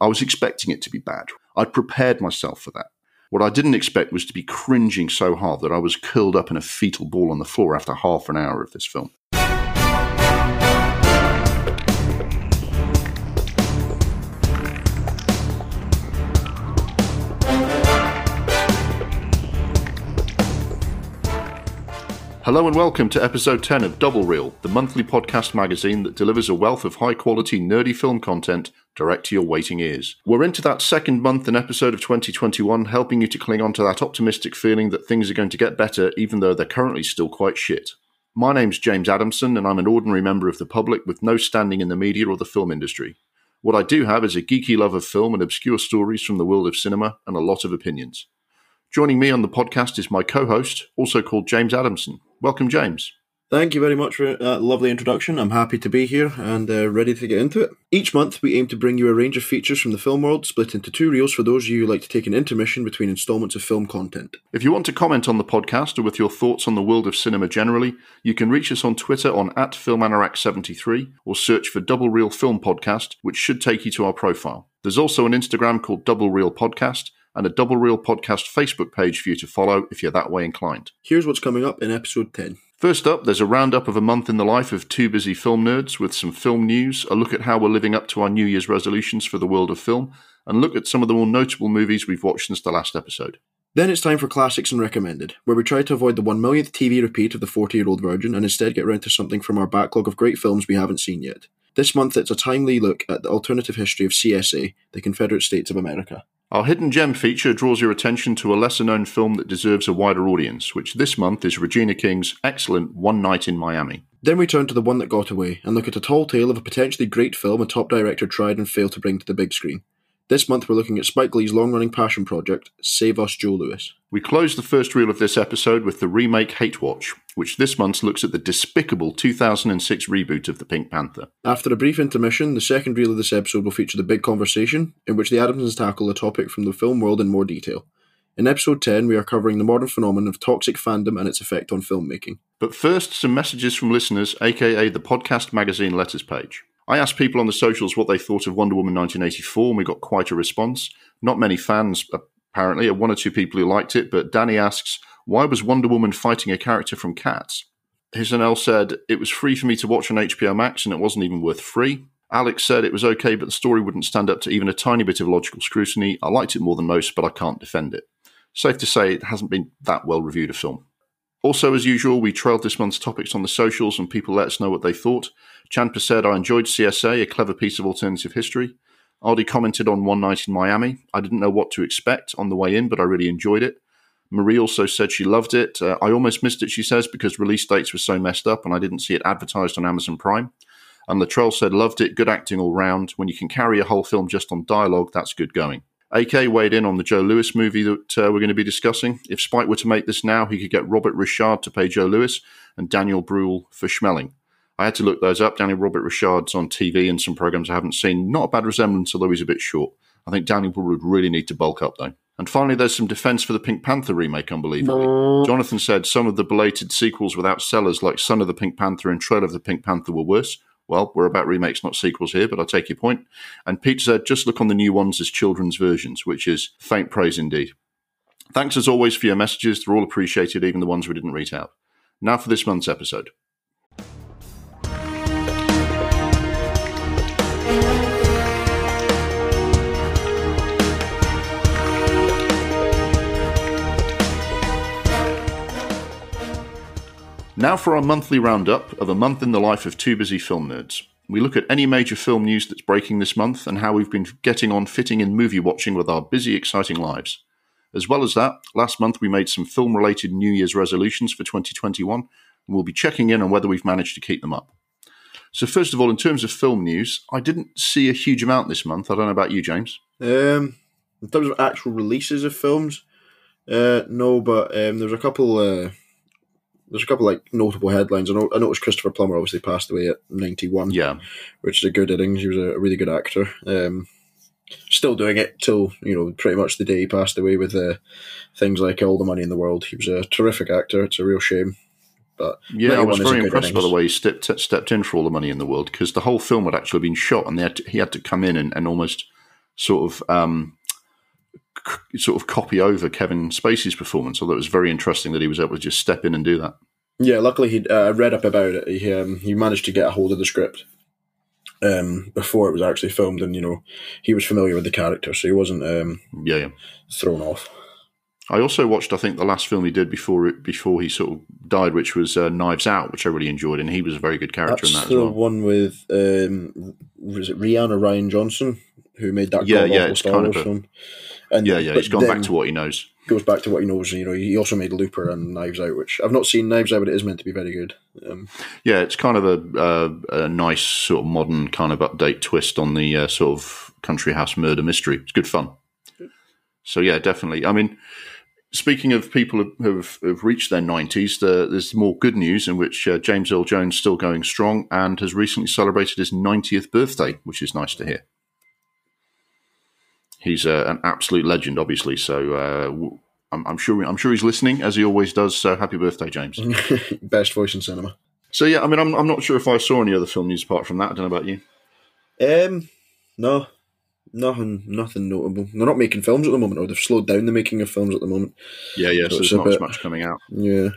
I was expecting it to be bad. I'd prepared myself for that. What I didn't expect was to be cringing so hard that I was curled up in a fetal ball on the floor after half an hour of this film. Hello and welcome to episode 10 of Double Reel, the monthly podcast magazine that delivers a wealth of high quality nerdy film content direct to your waiting ears. We're into that second month and episode of 2021, helping you to cling on to that optimistic feeling that things are going to get better, even though they're currently still quite shit. My name's James Adamson, and I'm an ordinary member of the public with no standing in the media or the film industry. What I do have is a geeky love of film and obscure stories from the world of cinema, and a lot of opinions. Joining me on the podcast is my co host, also called James Adamson. Welcome, James. Thank you very much for that lovely introduction. I'm happy to be here and uh, ready to get into it. Each month, we aim to bring you a range of features from the film world, split into two reels for those of you who like to take an intermission between installments of film content. If you want to comment on the podcast or with your thoughts on the world of cinema generally, you can reach us on Twitter on at FilmAnorak73 or search for Double Reel Film Podcast, which should take you to our profile. There's also an Instagram called Double Reel Podcast, and a Double Reel Podcast Facebook page for you to follow if you're that way inclined. Here's what's coming up in episode 10. First up, there's a roundup of a month in the life of two busy film nerds with some film news, a look at how we're living up to our New Year's resolutions for the world of film, and look at some of the more notable movies we've watched since the last episode. Then it's time for Classics and Recommended, where we try to avoid the one millionth TV repeat of the 40 year old virgin and instead get round to something from our backlog of great films we haven't seen yet. This month it's a timely look at the alternative history of CSA, the Confederate States of America. Our Hidden Gem feature draws your attention to a lesser known film that deserves a wider audience, which this month is Regina King's excellent One Night in Miami. Then we turn to The One That Got Away and look at a tall tale of a potentially great film a top director tried and failed to bring to the big screen. This month we're looking at Spike Lee's long running passion project, Save Us Joe Louis. We close the first reel of this episode with the remake Hate Watch, which this month looks at the despicable 2006 reboot of The Pink Panther. After a brief intermission, the second reel of this episode will feature the big conversation, in which the Adamsons tackle a topic from the film world in more detail. In episode 10, we are covering the modern phenomenon of toxic fandom and its effect on filmmaking. But first, some messages from listeners, aka the podcast magazine letters page. I asked people on the socials what they thought of Wonder Woman 1984, and we got quite a response. Not many fans, apparently, one or two people who liked it, but Danny asks, why was Wonder Woman fighting a character from Cats? Hisnell said, it was free for me to watch on HBO Max and it wasn't even worth free. Alex said it was okay, but the story wouldn't stand up to even a tiny bit of logical scrutiny. I liked it more than most, but I can't defend it. Safe to say, it hasn't been that well reviewed a film. Also, as usual, we trailed this month's topics on the socials and people let us know what they thought. Chanpa said, I enjoyed CSA, a clever piece of alternative history. Ardy commented on One Night in Miami. I didn't know what to expect on the way in, but I really enjoyed it. Marie also said she loved it. Uh, I almost missed it, she says, because release dates were so messed up and I didn't see it advertised on Amazon Prime. And Latrell said, loved it, good acting all round. When you can carry a whole film just on dialogue, that's good going. AK weighed in on the Joe Louis movie that uh, we're going to be discussing. If Spike were to make this now, he could get Robert Richard to play Joe Louis and Daniel Bruhl for Schmeling. I had to look those up. Daniel Robert Richard's on TV and some programs I haven't seen. Not a bad resemblance, although he's a bit short. I think Daniel Bruhl would really need to bulk up, though. And finally, there's some defense for the Pink Panther remake, unbelievably. Jonathan said some of the belated sequels without Sellers, like Son of the Pink Panther and Trail of the Pink Panther, were worse. Well, we're about remakes, not sequels here, but I take your point. And Pete said, just look on the new ones as children's versions, which is faint praise indeed. Thanks as always for your messages. They're all appreciated, even the ones we didn't read out. Now for this month's episode. Now for our monthly roundup of a month in the life of two busy film nerds. We look at any major film news that's breaking this month and how we've been getting on fitting in movie watching with our busy, exciting lives. As well as that, last month we made some film related New Year's resolutions for 2021, and we'll be checking in on whether we've managed to keep them up. So, first of all, in terms of film news, I didn't see a huge amount this month. I don't know about you, James. Um, in terms of actual releases of films, uh, no, but um, there's a couple. Uh, there's a couple like notable headlines. I, know, I noticed Christopher Plummer obviously passed away at 91. Yeah, which is a good innings. He was a, really good actor. Um, still doing it till you know pretty much the day he passed away with uh, things like All the Money in the World. He was a terrific actor. It's a real shame. But yeah, I was very impressed innings. by the way he stepped stepped in for all the money in the world because the whole film had actually been shot and had to, he had to come in and, and almost sort of um, c- sort of copy over Kevin Spacey's performance. Although it was very interesting that he was able to just step in and do that. Yeah, luckily he uh, read up about it. He um, he managed to get a hold of the script um, before it was actually filmed, and you know he was familiar with the character, so he wasn't um, Yeah, yeah. thrown off. I also watched, I think, the last film he did before it, before he sort of died, which was uh, Knives Out, which I really enjoyed, and he was a very good character That's in that as the well. one with um, was it Rihanna Rian Johnson who made that Yeah, yeah, it's kind of a- film. And Yeah, yeah, he's gone back to what he knows. goes back to what he knows. You know, he also made Looper and Knives Out, which I've not seen Knives Out, but it is meant to be very good. Um, Yeah, it's kind of a, uh, a nice sort of modern kind of update twist on the uh, sort of country house murder mystery. It's good fun. So yeah, definitely. I mean, speaking of people who have, have reached their nineties, the, there's more good news in which uh, James Earl Jones is still going strong and has recently celebrated his ninetieth birthday, which is nice to hear. He's uh, an absolute legend, obviously. So uh, I'm, I'm sure I'm sure he's listening as he always does. So happy birthday, James. best voice in cinema. So yeah, I mean, I'm, I'm not sure if I saw any other film news apart from that. I don't know about you. Um, no, nothing, nothing notable. They're not making films at the moment, or they've slowed down the making of films at the moment. Yeah, yeah. So It's there's a not as much coming out. Yeah,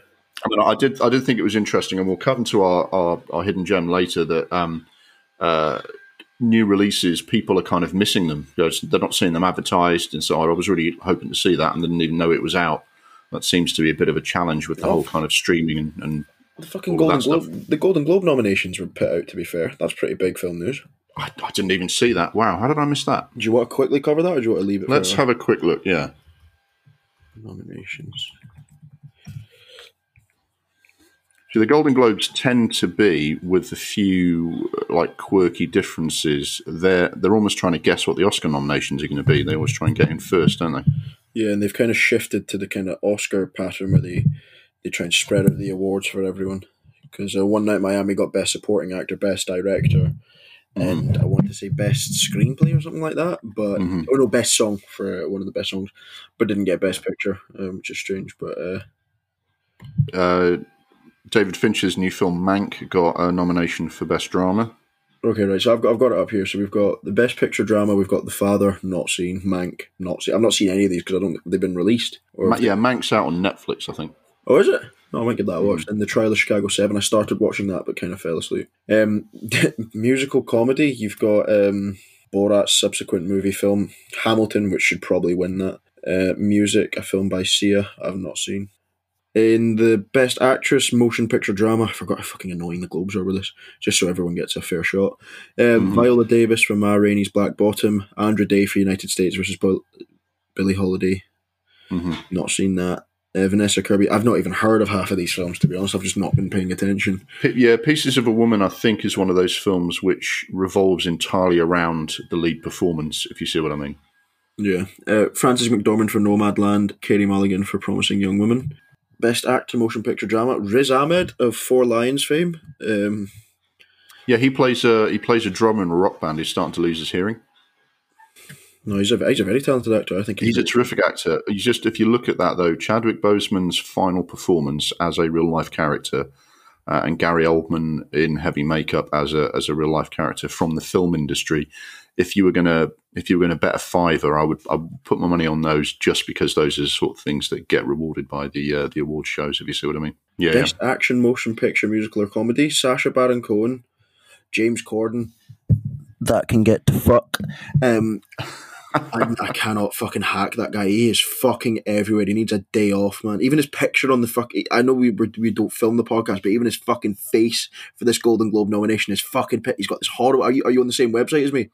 I mean, I did, I did think it was interesting, and we'll come to our, our, our hidden gem later. That um, uh, new releases, people are kind of missing them because they're not seeing them advertised, and so I was really hoping to see that, and didn't even know it was out. That seems to be a bit of a challenge with the Oh. whole kind of streaming and, and the fucking Golden Globe, the Golden Globe nominations were put out. To be fair, that's pretty big film news. I, I didn't even see that. Wow, how did I miss that? Do you want to quickly cover that, or do you want to leave it? Let's have a quick look. Yeah. nominations. So the Golden Globes tend to be with a few uh, like quirky differences. They're they're almost trying to guess what the Oscar nominations are going to be. They always try and get in first, don't they? Yeah, and they've kind of shifted to the kind of Oscar pattern where they they try and spread out the awards for everyone. Because uh, one night Miami got Best Supporting Actor, Best Director, and I want to say Best Screenplay or something like that. But Mhm. oh no, Best Song for uh, one of the best songs, but didn't get Best Picture, um, which is strange. But uh, Uh, David Fincher's new film Mank got a nomination for best drama. okay, right. So I've got I've got it up here. So we've got the Best Picture drama. We've got The Father, not seen. Mank, not seen. I've not seen any of these because I don't. They've been released. Ma- yeah, Mank's out on Netflix, I think. Oh, is it? No, I might get that watched. And the Trial of Chicago Seven, I started watching that, but kind of fell asleep. Um, musical comedy, you've got um, Borat's subsequent movie film Hamilton, which should probably win that. Uh, music, a film by Sia, I've not seen. In the Best Actress Motion Picture Drama, I forgot how fucking annoying the Globes are with this, just so everyone gets a fair shot. Um, Mhm. Viola Davis from Ma Rainey's Black Bottom, Andra Day for United States versus Bill- Billie Holiday, hmm not seen that. Uh, Vanessa Kirby. I've not even heard of half of these films, to be honest. I've just not been paying attention. Yeah, Pieces of a Woman, I think, is one of those films which revolves entirely around the lead performance. If you see what I mean. Yeah. Uh, Frances McDormand for Nomadland. Katie Mulligan for Promising Young Woman. Best Actor Motion Picture Drama. Riz Ahmed of Four Lions fame. Um, Yeah, he plays a he plays a drummer in a rock band. He's starting to lose his hearing. no, he's a, he's a very talented actor. I think He's a terrific actor. You just if you look at that though, Chadwick Boseman's final performance as a real life character, uh, and Gary Oldman in heavy makeup as a as a real life character from the film industry. If you were gonna if you were gonna bet a fiver, I would I would put my money on those just because those are the sort of things that get rewarded by the uh, the award shows. If you see what I mean? Yeah, yeah. Best Action Motion Picture Musical or Comedy. Sacha Baron Cohen. James Corden. That can get to fuck. Um, I, I cannot fucking hack that guy. He is fucking everywhere. He needs a day off, man. Even his picture on the fuck. I know we we we don't film the podcast, but even his fucking face for this Golden Globe nomination is fucking. Pi- he's got this horrible. Are you are you on the same website as me?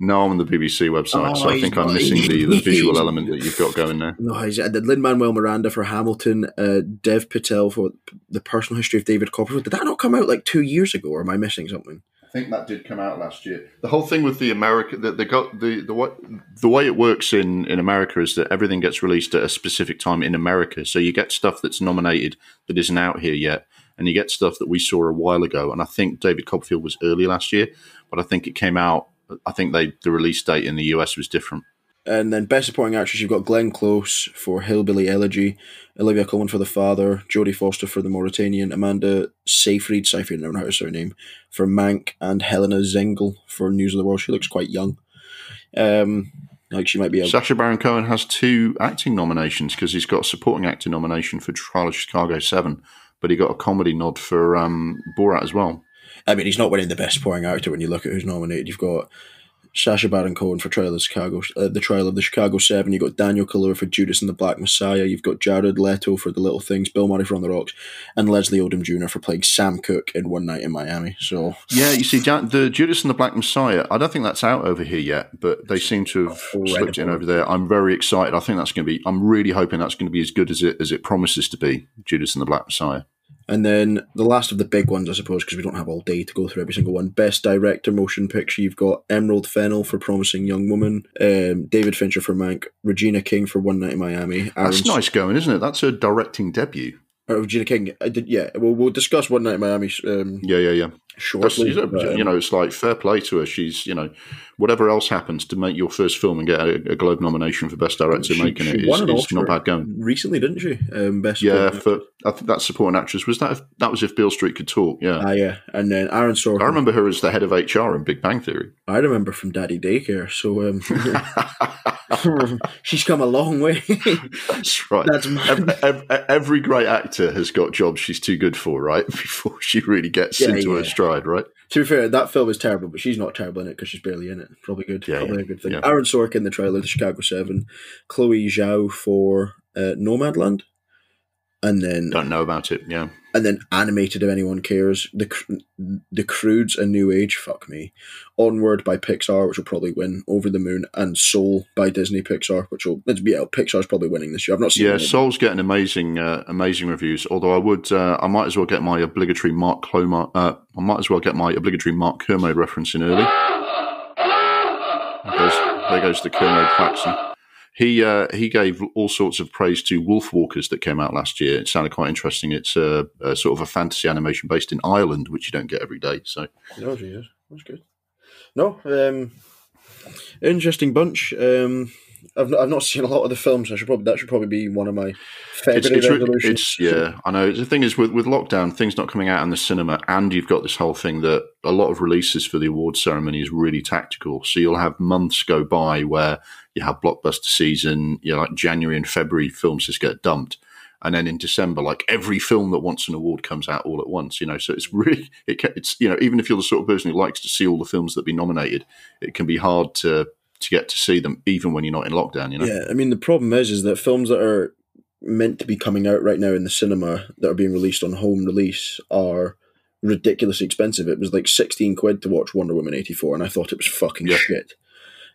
No, I'm on the BBC website, Oh, so I think I'm missing the, the visual element that you've got going there. No, he's uh, Lin Manuel Miranda for Hamilton. Uh, Dev Patel for the personal history of David Copperfield. Did that not come out like two years ago? Or am I missing something? I think that did come out last year. The whole thing with the America, the, the got the the way, the way it works in in America is that everything gets released at a specific time in America. So you get stuff that's nominated that isn't out here yet, and you get stuff that we saw a while ago. And I think David Copperfield was early last year, but I think it came out. I think they the release date in the US was different. And then Best Supporting Actress, you've got Glenn Close for Hillbilly Elegy, Olivia Colman for The Father, Jodie Foster for The Mauritanian, Amanda Seyfried, Seyfried, I don't know how to say her name, for Mank, and Helena Zengel for News of the World. She looks quite young. Um, like she might be. A, Sacha Baron Cohen has two acting nominations because he's got a supporting actor nomination for Trial of Chicago Seven, but he got a comedy nod for um, Borat as well. I mean, he's not winning the best supporting actor when you look at who's nominated. You've got Sacha Baron Cohen for Trial of Chicago, uh, the Trial of the Chicago Seven. You've got Daniel Kaluuya for Judas and the Black Messiah. You've got Jared Leto for The Little Things, Bill Murray for On the Rocks, and Leslie Odom Jr. for playing Sam Cooke in One Night in Miami. So yeah, you see, the Judas and the Black Messiah. I don't think that's out over here yet, but they seem to have Incredible. slipped in over there. I'm very excited. I think that's going to be. I'm really hoping that's going to be as good as it as it promises to be. Judas and the Black Messiah. And then the last of the big ones, I suppose, because we don't have all day to go through every single one. Best Director Motion Picture, you've got Emerald Fennell for Promising Young Woman, um, David Fincher for Mank, Regina King for One Night in Miami. Aaron That's nice going, isn't it? That's a directing debut. Oh, Regina King. I did, yeah. We'll, we'll discuss One Night in Miami. Um, yeah, yeah, yeah. Shortly, but, you know, it's like fair play to her. She's, you know, whatever else happens to make your first film and get a, a Globe nomination for Best Director, she, making she it is, is not bad going. Recently, didn't she? Um, best. Yeah, for I think that supporting actress was that. If, that was if Beale Street could talk. Yeah. Ah, yeah, and then Aaron Sorkin. I remember her as the head of HR in Big Bang Theory. I remember from Daddy Daycare. So. Um, She's come a long way. That's right. That's every, every, every, great actor has got jobs she's too good for, right? Before she really gets yeah, into yeah. her stride, right? To be fair, that film is terrible, but she's not terrible in it because she's barely in it. Probably good. Yeah, Probably yeah. a good thing. Aaron Sorkin, the trailer, the Chicago Seven, Chloe Zhao for uh, Nomadland, and then don't know about it. Yeah, and then animated if anyone cares. The the Croods a New Age. Fuck me. Onward by Pixar, which will probably win. Over the Moon and Soul by Disney Pixar, which will be yeah Pixar's probably winning this year. I've not seen. Yeah, Soul's getting amazing uh, amazing reviews. Although I would uh, I might as well get my obligatory Mark Cloma, uh, I might as well get my obligatory Mark Kermode reference in early. There goes, there goes the Kermode klaxon. He uh, he gave all sorts of praise to Wolfwalkers that came out last year. It sounded quite interesting. It's a, a sort of a fantasy animation based in Ireland, which you don't get every day. So, oh Jesus, that's good. No, um, interesting bunch. Um, I've not, I've not seen a lot of the films. I should probably that should probably be one of my favorite it's, it's, resolutions. It's, yeah, I know. The thing is with with lockdown, things not coming out in the cinema, and you've got this whole thing that a lot of releases for the award ceremony is really tactical. So you'll have months go by where you have blockbuster season. You know, like January and February, films just get dumped. And then in December, like every film that wants an award comes out all at once, you know. So it's really, it, it's you know, even if you're the sort of person who likes to see all the films that be nominated, it can be hard to to get to see them even when you're not in lockdown. You know. Yeah, I mean the problem is is that films that are meant to be coming out right now in the cinema that are being released on home release are ridiculously expensive. It was like sixteen quid to watch Wonder Woman eighty four, and I thought it was fucking yeah. shit.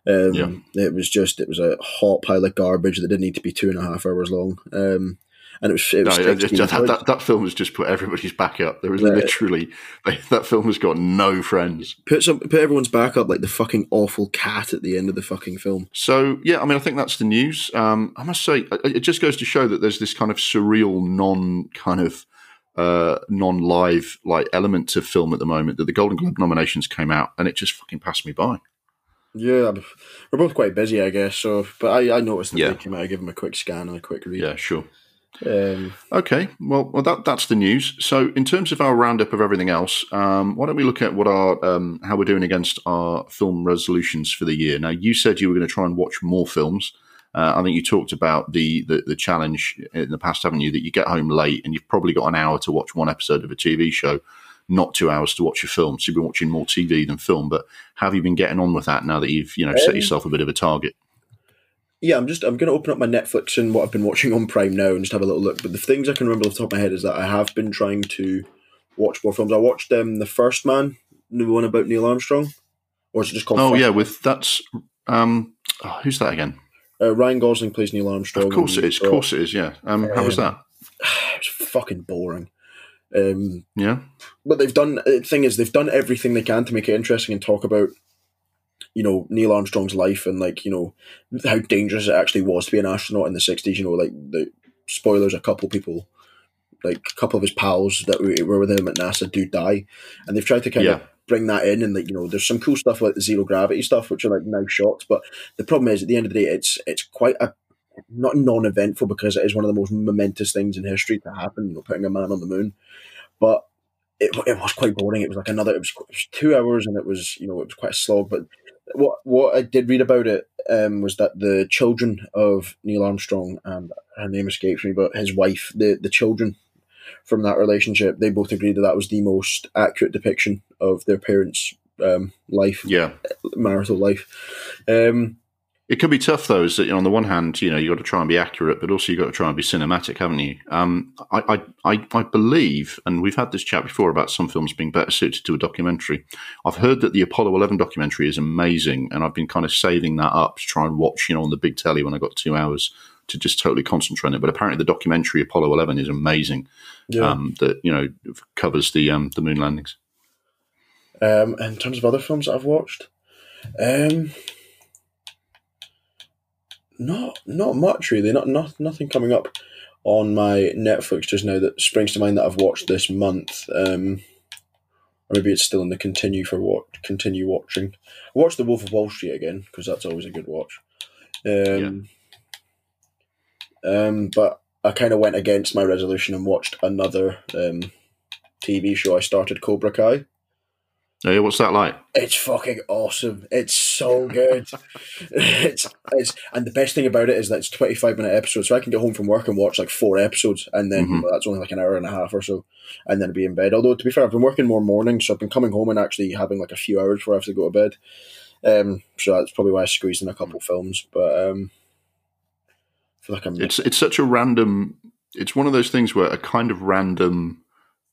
Um, yeah. It was just it was a hot pile of garbage that didn't need to be two and a half hours long. Um, and it was, it was no, just, that, that, that, film has just put everybody's back up. There was literally that film has got no friends. Put some put everyone's back up like the fucking awful cat at the end of the fucking film. So yeah, I mean, I think that's the news. Um, I must say, it just goes to show that there's this kind of surreal, non kind of uh, non-live like element to film at the moment. That the Golden Globe nominations came out, and it just fucking passed me by. Yeah, we're both quite busy, I guess. So, but I, I noticed that yeah. they came out. I give them a quick scan and a quick read. Yeah, sure. Um, okay, well, well, that that's the news. So, in terms of our roundup of everything else, um, why don't we look at what our um, how we're doing against our film resolutions for the year? Now, you said you were going to try and watch more films. Uh, I think you talked about the, the, the challenge in the past, haven't you? That you get home late and you've probably got an hour to watch one episode of a TV show, not two hours to watch a film. So you've been watching more TV than film. But have you been getting on with that now that you've you know set um, yourself a bit of a target? Yeah, I'm just I'm going to open up my Netflix and what I've been watching on Prime now and just have a little look. But the things I can remember off the top of my head is that I have been trying to watch more films. I watched um, the First Man, the one about Neil Armstrong, or is it just called? Oh yeah, with that's um, oh, who's that again? Uh, Ryan Gosling plays Neil Armstrong. Of course it is. Of course it is. Yeah. Um, how was that? It's fucking boring. Um, yeah. But they've done. The thing is, they've done everything they can to make it interesting and talk about you know Neil Armstrong's life and like you know how dangerous it actually was to be an astronaut in the '60s. You know, like the spoilers, a couple people, like a couple of his pals that were with him at NASA do die, and they've tried to kind yeah. of bring that in and like you know there's some cool stuff like the zero gravity stuff which are like now shots but the problem is at the end of the day it's it's quite a not non-eventful because it is one of the most momentous things in history to happen you know putting a man on the moon but it, it was quite boring it was like another it was, it was two hours and it was you know it was quite a slog but what what I did read about it um, was that the children of Neil Armstrong and her name escapes me, but his wife, the the children from that relationship, they both agreed that that was the most accurate depiction of their parents' um, life, Yeah. marital life. Um, It can be tough, though. Is that you know, on the one hand, you know, you got to try and be accurate, but also you got to try and be cinematic, haven't you? Um, I, I, I, I believe, and we've had this chat before about some films being better suited to a documentary. I've heard that the Apollo 11 documentary is amazing, and I've been kind of saving that up to try and watch, you know, on the big telly when I got two hours to just totally concentrate on it. But apparently, the documentary Apollo 11 is amazing. yeah. Um, that you know covers the um, the moon landings. Um, in terms of other films that I've watched, um, not not much really. Not not nothing coming up on my Netflix just now that springs to mind that I've watched this month. Um, or maybe it's still in the continue for what continue watching. I watched The Wolf of Wall Street again because that's always a good watch. Um, um, but I kind of went against my resolution and watched another um, TV show. I started Cobra Kai. Oh, yeah, what's that like? It's fucking awesome. It's so good. it's it's and the best thing about it is that it's twenty five minute episodes, so I can get home from work and watch like four episodes, and then Mhm. well, that's only like an hour and a half or so, and then be in bed. Although to be fair, I've been working more mornings, so I've been coming home and actually having like a few hours before I have to go to bed. Um, so that's probably why I squeezed in a couple of films, but um, I feel like I'm it's it's such a random it's one of those things where a kind of random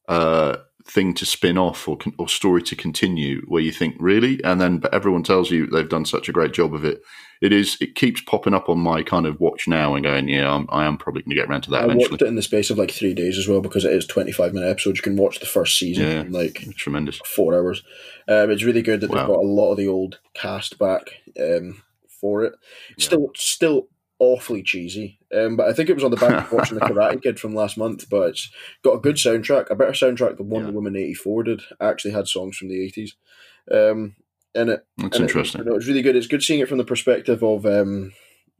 uh thing to spin off or or story to continue where you think really and then but everyone tells you they've done such a great job of it it is it keeps popping up on my kind of watch now and going yeah I'm, i am probably going to get around to that I eventually watched it in the space of like three days as well because it is twenty five minute episodes. You can watch the first season Yeah. in like tremendous four hours. Um, it's really good that Wow. they've got a lot of the old cast back um, for it. Yeah. Still, still awfully cheesy, um, but I think it was on the back of watching the Karate Kid from last month. But it's got a good soundtrack, a better soundtrack than Wonder Yeah. Woman eighty four did. Actually, had songs from the eighties. Um, in it, that's and it- interesting you know, it's really good. It's good seeing it from the perspective of um,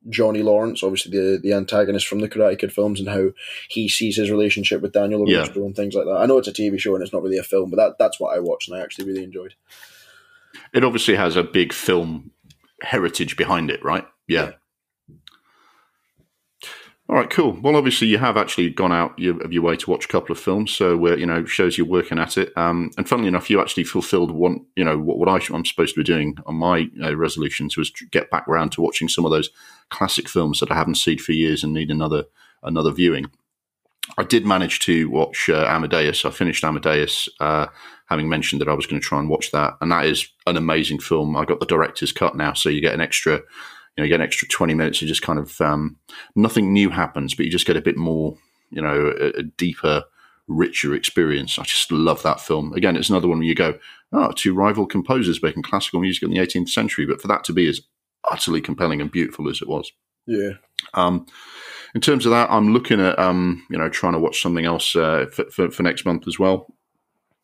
Johnny Lawrence, obviously the the antagonist from the Karate Kid films, and how he sees his relationship with Daniel Yeah. And things like that. I know it's a TV show and it's not really a film, but that that's what I watched and I actually really enjoyed. it obviously has a big film heritage behind it right yeah, All right, cool. Well, obviously, you have actually gone out of your way to watch a couple of films, so uh, you know shows you're working at it. Um, and funnily enough, you actually fulfilled one. You know what, what I, am supposed to be doing on my uh, resolutions was to get back around to watching some of those classic films that I haven't seen for years and need another another viewing. I did manage to watch uh, Amadeus. I finished Amadeus, uh, having mentioned that I was going to try and watch that, and that is an amazing film. I got the director's cut now, so you get an extra you know, you get an extra 20 minutes of just kind of um, nothing new happens, but you just get a bit more, you know, a, a, deeper, richer experience. I just love that film. Again, it's another one where you go, oh, two rival composers making classical music in the 18th century, but for that to be as utterly compelling and beautiful as it was. Yeah. Um, in terms of that, I'm looking at, um, you know, trying to watch something else uh, for, for, for next month as well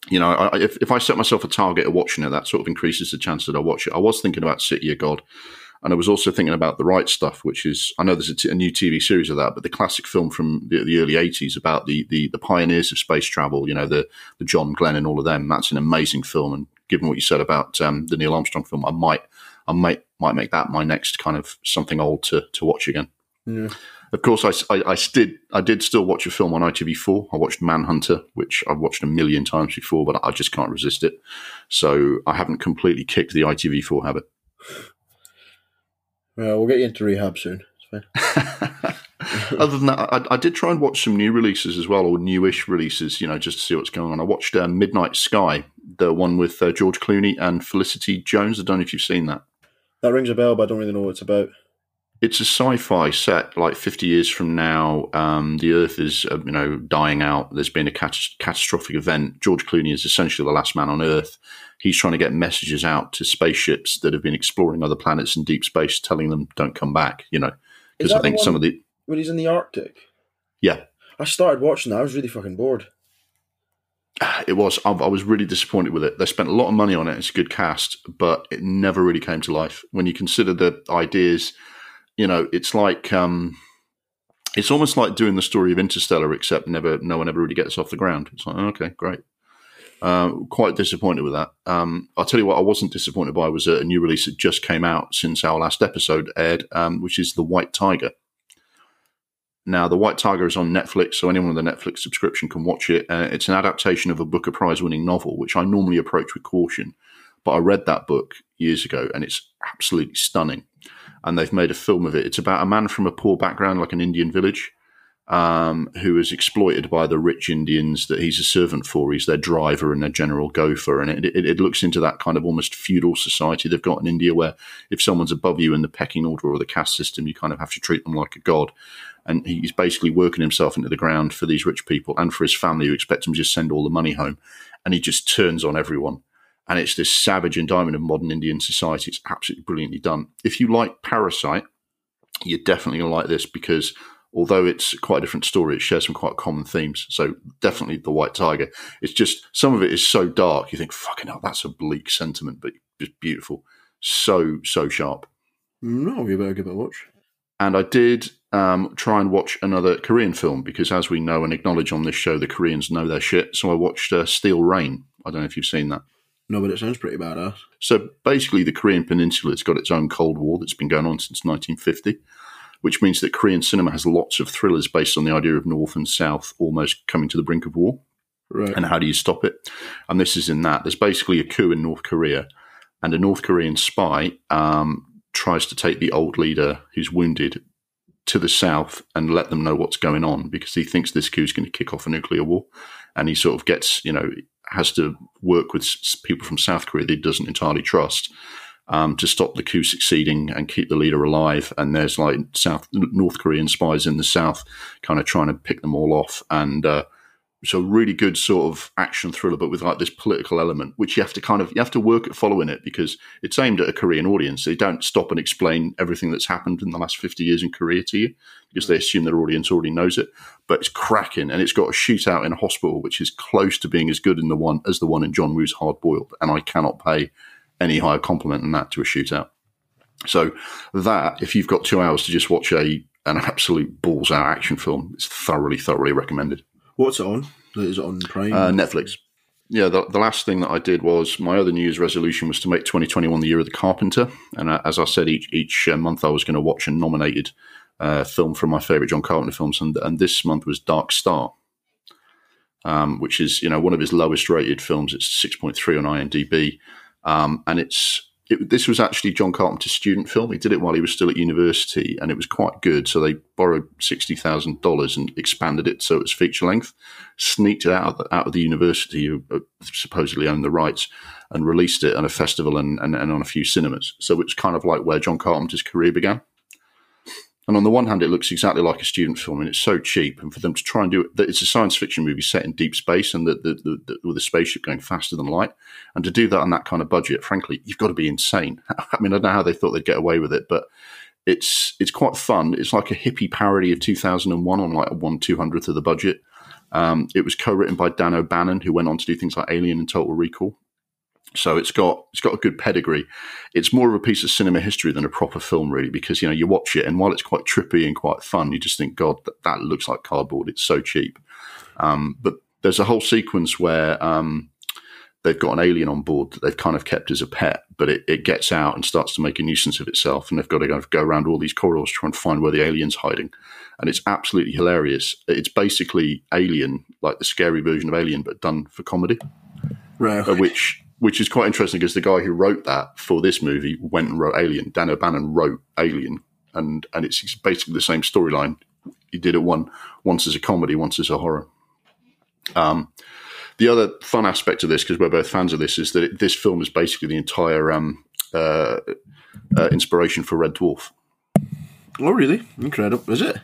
you know, I, if, if I set myself a target of watching it, that sort of increases the chance that I watch it. I was thinking about City of God, and I was also thinking about the right stuff, which is I know there's a, t- a new TV series of that, but the classic film from the, the early '80s about the, the the pioneers of space travel, you know, the the John Glenn and all of them. That's an amazing film, and given what you said about um, the Neil Armstrong film, I might I might might make that my next kind of something old to to watch again. Yeah. Of course, I, I, I, did I did still watch a film on ITV4. I watched Manhunter, which I've watched a million times before, but I just can't resist it. So I haven't completely kicked the ITV4 habit. Well, we'll get you into rehab soon. Other than that, I, I, did try and watch some new releases as well, or newish releases, you know, just to see what's going on. I watched uh, Midnight Sky, the one with uh, George Clooney and Felicity Jones. I don't know if you've seen that. That rings a bell, but I don't really know what it's about. It's a sci-fi set like 50 years from now. Um, the Earth is, uh, you know, dying out. There's been a cat- catastrophic event. George Clooney is essentially the last man on Earth. He's trying to get messages out to spaceships that have been exploring other planets in deep space, telling them don't come back. You know, because I think some of the when he's in the Arctic. Yeah, I started watching that. I was really fucking bored. It was. I, I was really disappointed with it. They spent a lot of money on it. It's a good cast, but it never really came to life. When you consider the ideas you know, it's like um, it's almost like doing the story of Interstellar, except never, no one ever really gets off the ground. It's like, okay, great. Uh, quite disappointed with that. Um, I'll tell you what, I wasn't disappointed by was a new release that just came out since our last episode aired, um, which is The White Tiger. Now, The White Tiger is on Netflix, so anyone with a Netflix subscription can watch it. Uh, it's an adaptation of a Booker Prize winning novel, which I normally approach with caution. But I read that book years ago and it's absolutely stunning. And they've made a film of it. It's about a man from a poor background, like an Indian village, um, who is exploited by the rich Indians that he's a servant for. He's their driver and their general gopher. And it, it, it, looks into that kind of almost feudal society they've got in India, where if someone's above you in the pecking order or the caste system, you kind of have to treat them like a god. And he's basically working himself into the ground for these rich people and for his family who expect him to just send all the money home. And he just turns on everyone. And it's this savage indictment of modern Indian society. It's absolutely brilliantly done. If you like Parasite, you're definitely going to like this because although it's quite a different story, it shares some quite common themes. So definitely the White Tiger. It's just some of it is so dark. You think, fucking hell, that's a bleak sentiment, but just beautiful. So so sharp. No, you better give it a watch. And I did um, try and watch another Korean film because, as we know and acknowledge on this show, the Koreans know their shit. So I watched uh, Steel Rain. I don't know if you've seen that. No, but it sounds pretty badass. So basically, the Korean Peninsula has got its own Cold War that's been going on since 1950 which means that Korean cinema has lots of thrillers based on the idea of North and South almost coming to the brink of war. Right. And how do you stop it? And this is in that. There's basically a coup in North Korea, and a North Korean spy um, tries to take the old leader who's wounded to the south and let them know what's going on because he thinks this coup is going to kick off a nuclear war. And he sort of gets, you know, has to work with people from South Korea that he doesn't entirely trust um, to stop the coup succeeding and keep the leader alive. And there's like South North Korean spies in the south, kind of trying to pick them all off. And uh, so, really good sort of action thriller, but with like this political element, which you have to kind of you have to work at following it because it's aimed at a Korean audience. They don't stop and explain everything that's happened in the last fifty years in Korea to you because they assume their audience already knows it. But it's cracking, and it's got a shootout in a hospital, which is close to being as good in the one as the one in John Woo's Hard Boiled. And I cannot pay any higher compliment than that to a shootout. So that, if you've got two hours to just watch a an absolute balls out action film, it's thoroughly, thoroughly recommended. What's it on? Is it on Prime? Uh, Netflix. Yeah, the, the, last thing that I did was my other New Year's resolution was to make 2021 the year of the Carpenter. And uh, as I said, each each uh, month I was going to watch a nominated uh, film from my favorite John Carpenter films, and, and this month was Dark Star, um, which is you know one of his lowest rated films. It's 6.3 on IMDb. Um, and it's it, this was actually John Carpenter's student film. He did it while he was still at university, and it was quite good. So they borrowed sixty thousand dollars and expanded it so it was feature length, sneaked it out of the, out of the university who uh, supposedly owned the rights, and released it at a festival and, and, and on a few cinemas. So it's kind of like where John Carpenter's career began. And on the one hand, it looks exactly like a student film, and it's so cheap. And for them to try and do it, it's a science fiction movie set in deep space, and the, the, the, with a spaceship going faster than light. And to do that on that kind of budget, frankly, you've got to be insane. I mean, I don't know how they thought they'd get away with it, but it's it's quite fun. It's like a hippie parody of 2001 on like one two hundredth of the budget. Um, it was co-written by Dan O'Bannon, who went on to do things like Alien and Total Recall. So it's got it's got a good pedigree. It's more of a piece of cinema history than a proper film, really, because you know you watch it and while it's quite trippy and quite fun, you just think, God, that, that looks like cardboard. It's so cheap. Um, but there's a whole sequence where um, they've got an alien on board that they've kind of kept as a pet, but it, it, gets out and starts to make a nuisance of itself, and they've got to go, go around all these corridors trying to find where the alien's hiding. And it's absolutely hilarious. It's basically Alien, like the scary version of Alien, but done for comedy. Right. Uh, which which is quite interesting because the guy who wrote that for this movie went and wrote Alien. Dan O'Bannon wrote Alien, and and it's basically the same storyline. He did it one once as a comedy, once as a horror. Um, the other fun aspect of this, because we're both fans of this, is that it, this film is basically the entire um, uh, uh, inspiration for Red Dwarf. Oh, really? Incredible! Is it?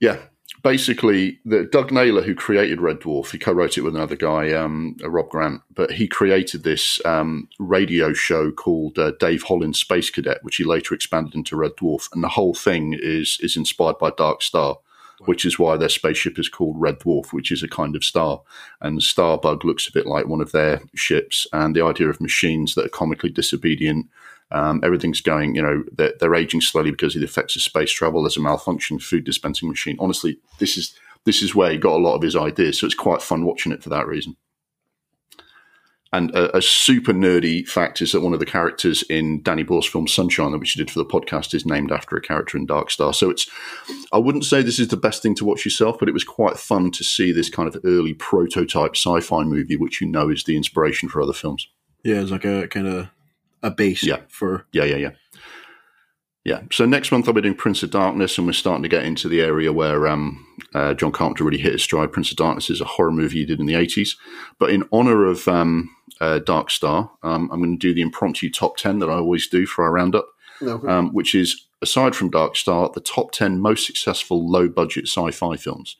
Yeah, basically, the Doug Naylor, who created Red Dwarf, he co-wrote it with another guy, um, uh, Rob Grant, but he created this um, radio show called uh, Dave Hollins Space Cadet, which he later expanded into Red Dwarf, and the whole thing is is inspired by Dark Star. Which is why their spaceship is called Red Dwarf, which is a kind of star. And Starbug looks a bit like one of their ships. And the idea of machines that are comically disobedient um, everything's going, you know, they're, they're, aging slowly because of the effects of space travel. There's a malfunctioning food dispensing machine. Honestly, this is this is where he got a lot of his ideas. So it's quite fun watching it for that reason. And a, a, super nerdy fact is that one of the characters in Danny Boyle's film Sunshine, which he did for the podcast, is named after a character in Dark Star. So it's, I wouldn't say this is the best thing to watch yourself, but it was quite fun to see this kind of early prototype sci fi movie, which you know is the inspiration for other films. Yeah, it's like a kind of a base yeah. for. Yeah, yeah, yeah. Yeah. So next month I'll be doing Prince of Darkness, and we're starting to get into the area where um, uh, John Carpenter really hit his stride. Prince of Darkness is a horror movie he did in the 80s. But in honor of um, uh, Dark Star, um, I'm going to do the impromptu top 10 that I always do for our roundup, okay. Um, which is, aside from Dark Star, the top 10 most successful low budget sci fi films.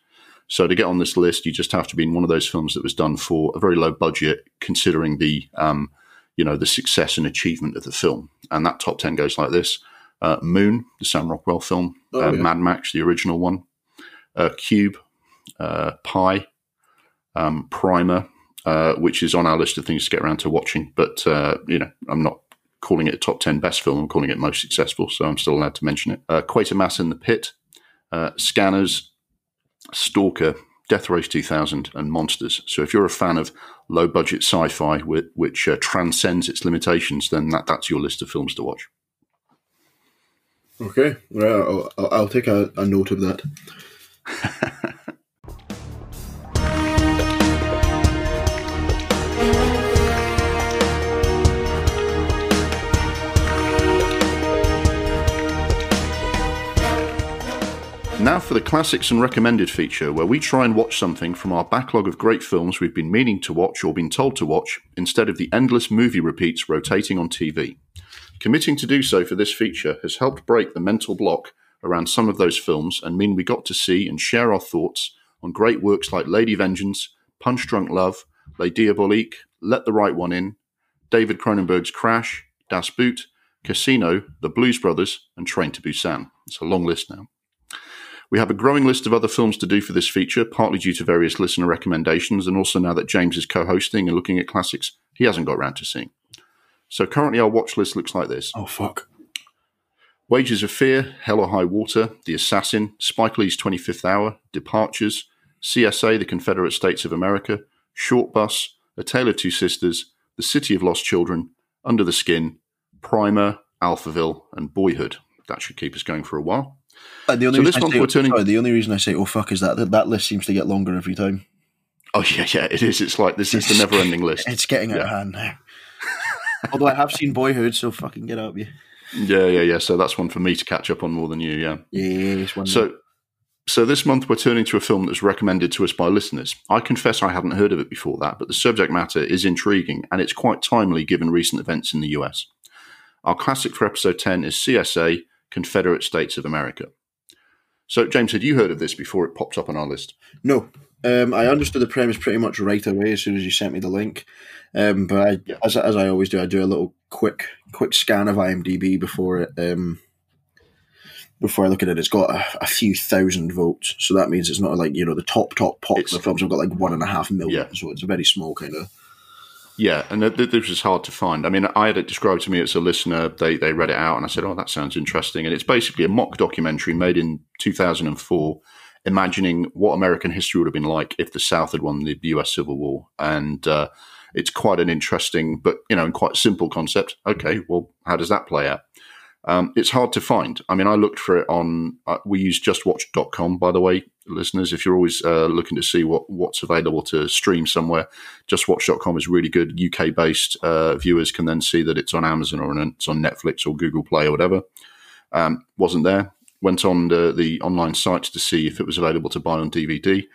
So to get on this list, you just have to be in one of those films that was done for a very low budget, considering the um, you know the success and achievement of the film. And that top ten goes like this: uh, Moon, the Sam Rockwell film, oh, uh, yeah. Mad Max, the original one, uh, Cube, uh, Pi, um, Primer, uh, which is on our list of things to get around to watching. But uh, you know, I'm not calling it a top ten best film. I'm calling it most successful, so I'm still allowed to mention it. Uh, Quatermass in the Pit, Scanners, Stalker, Death Race 2000, and Monsters. So if you're a fan of low budget sci fi which uh, transcends its limitations, then that, that's your list of films to watch. Okay, well, I'll, I'll take a, a note of that. Now for the classics and recommended feature, where we try and watch something from our backlog of great films we've been meaning to watch or been told to watch, instead of the endless movie repeats rotating on TV. Committing to do so for this feature has helped break the mental block around some of those films and mean we got to see and share our thoughts on great works like Lady Vengeance, Punch Drunk Love, Les Diaboliques, Let the Right One In, David Cronenberg's Crash, Das Boot, Casino, The Blues Brothers, and Train to Busan. It's a long list now. We have a growing list of other films to do for this feature, partly due to various listener recommendations, and also now that James is co hosting and looking at classics he hasn't got around to seeing. So currently, our watch list looks like this. Oh, fuck. Wages of Fear, Hell or High Water, The Assassin, Spike Lee's 25th Hour, Departures, CSA, The Confederate States of America, Short Bus, A Tale of Two Sisters, The City of Lost Children, Under the Skin, Primer, Alphaville, and Boyhood. That should keep us going for a while. And the only so reason I say, turning... sorry, the only reason I say "oh fuck" is that, that that list seems to get longer every time. Oh yeah, yeah, it is. It's like this is the never-ending list. It's getting out yeah. of hand now. Although I have seen Boyhood, so fucking get out of you. Yeah, yeah, yeah. So that's one for me to catch up on more than you. Yeah. One so, so this month we're turning to a film that's recommended to us by listeners. I confess I hadn't heard of it before that, but the subject matter is intriguing and it's quite timely given recent events in the US. Our classic for episode 10 is CSA, Confederate States of America. So, James, had you heard of this before it popped up on our list? No. Um, I understood the premise pretty much right away as soon as you sent me the link. Um, but I, yeah. as, as I always do, I do a little quick quick scan of IMDb before it um, before I look at it. It's got a, a, few thousand votes, so that means it's not like you know the top top popular films have got like one and a half million. Yeah. So it's a very small kind of yeah, and this was hard to find. I mean, I had it described to me as a listener. They they read it out, and I said, "Oh, that sounds interesting." And it's basically a mock documentary made in 2004, imagining what American history would have been like if the South had won the U.S. Civil War. And uh, it's quite an interesting, but you know, and quite simple concept. Okay, well, how does that play out? Um, it's hard to find. I mean, I looked for it on, uh, we use justwatch.com, by the way, listeners. If you're always uh, looking to see what, what's available to stream somewhere, justwatch.com is really good. UK based uh, viewers can then see that it's on Amazon or it's on Netflix or Google Play or whatever. Um, wasn't there. Went on the, the online sites to see if it was available to buy on DVD.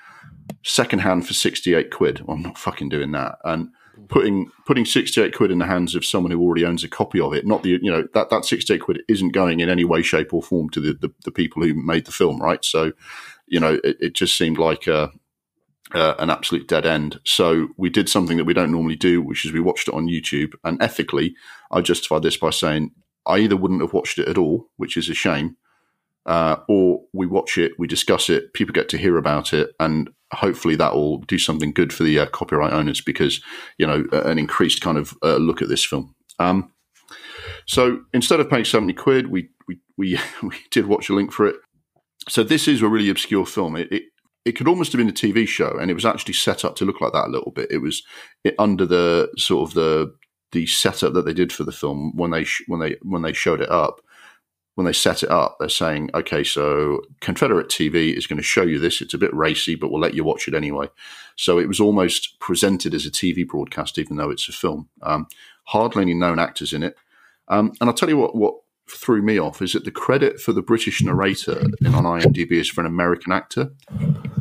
Secondhand for 68 quid. Well, I'm not fucking doing that. And putting putting 68 quid in the hands of someone who already owns a copy of it not the you know that that 68 quid isn't going in any way shape or form to the the, the people who made the film right? So you know it, it just seemed like a, uh, an absolute dead end. So we did something that we don't normally do which is we watched it on youtube and ethically i justify this by saying i either wouldn't have watched it at all which is a shame uh, or we watch it, we discuss it, people get to hear about it, and hopefully that will do something good for the uh, copyright owners because you know an increased kind of uh, look at this film. Um, so instead of paying seventy quid, we we we we did watch a link for it. So this is a really obscure film. It, it it could almost have been a TV show, and it was actually set up to look like that a little bit. It was it, under the sort of the the setup that they did for the film when they sh- when they when they showed it up. When they set it up, they're saying, "Okay, so Confederate TV is going to show you this. It's a bit racy, but we'll let you watch it anyway." So it was almost presented as a TV broadcast, even though it's a film. Um, hardly any known actors in it, um, and I'll tell you what what threw me off is that the credit for the British narrator on IMDb is for an American actor,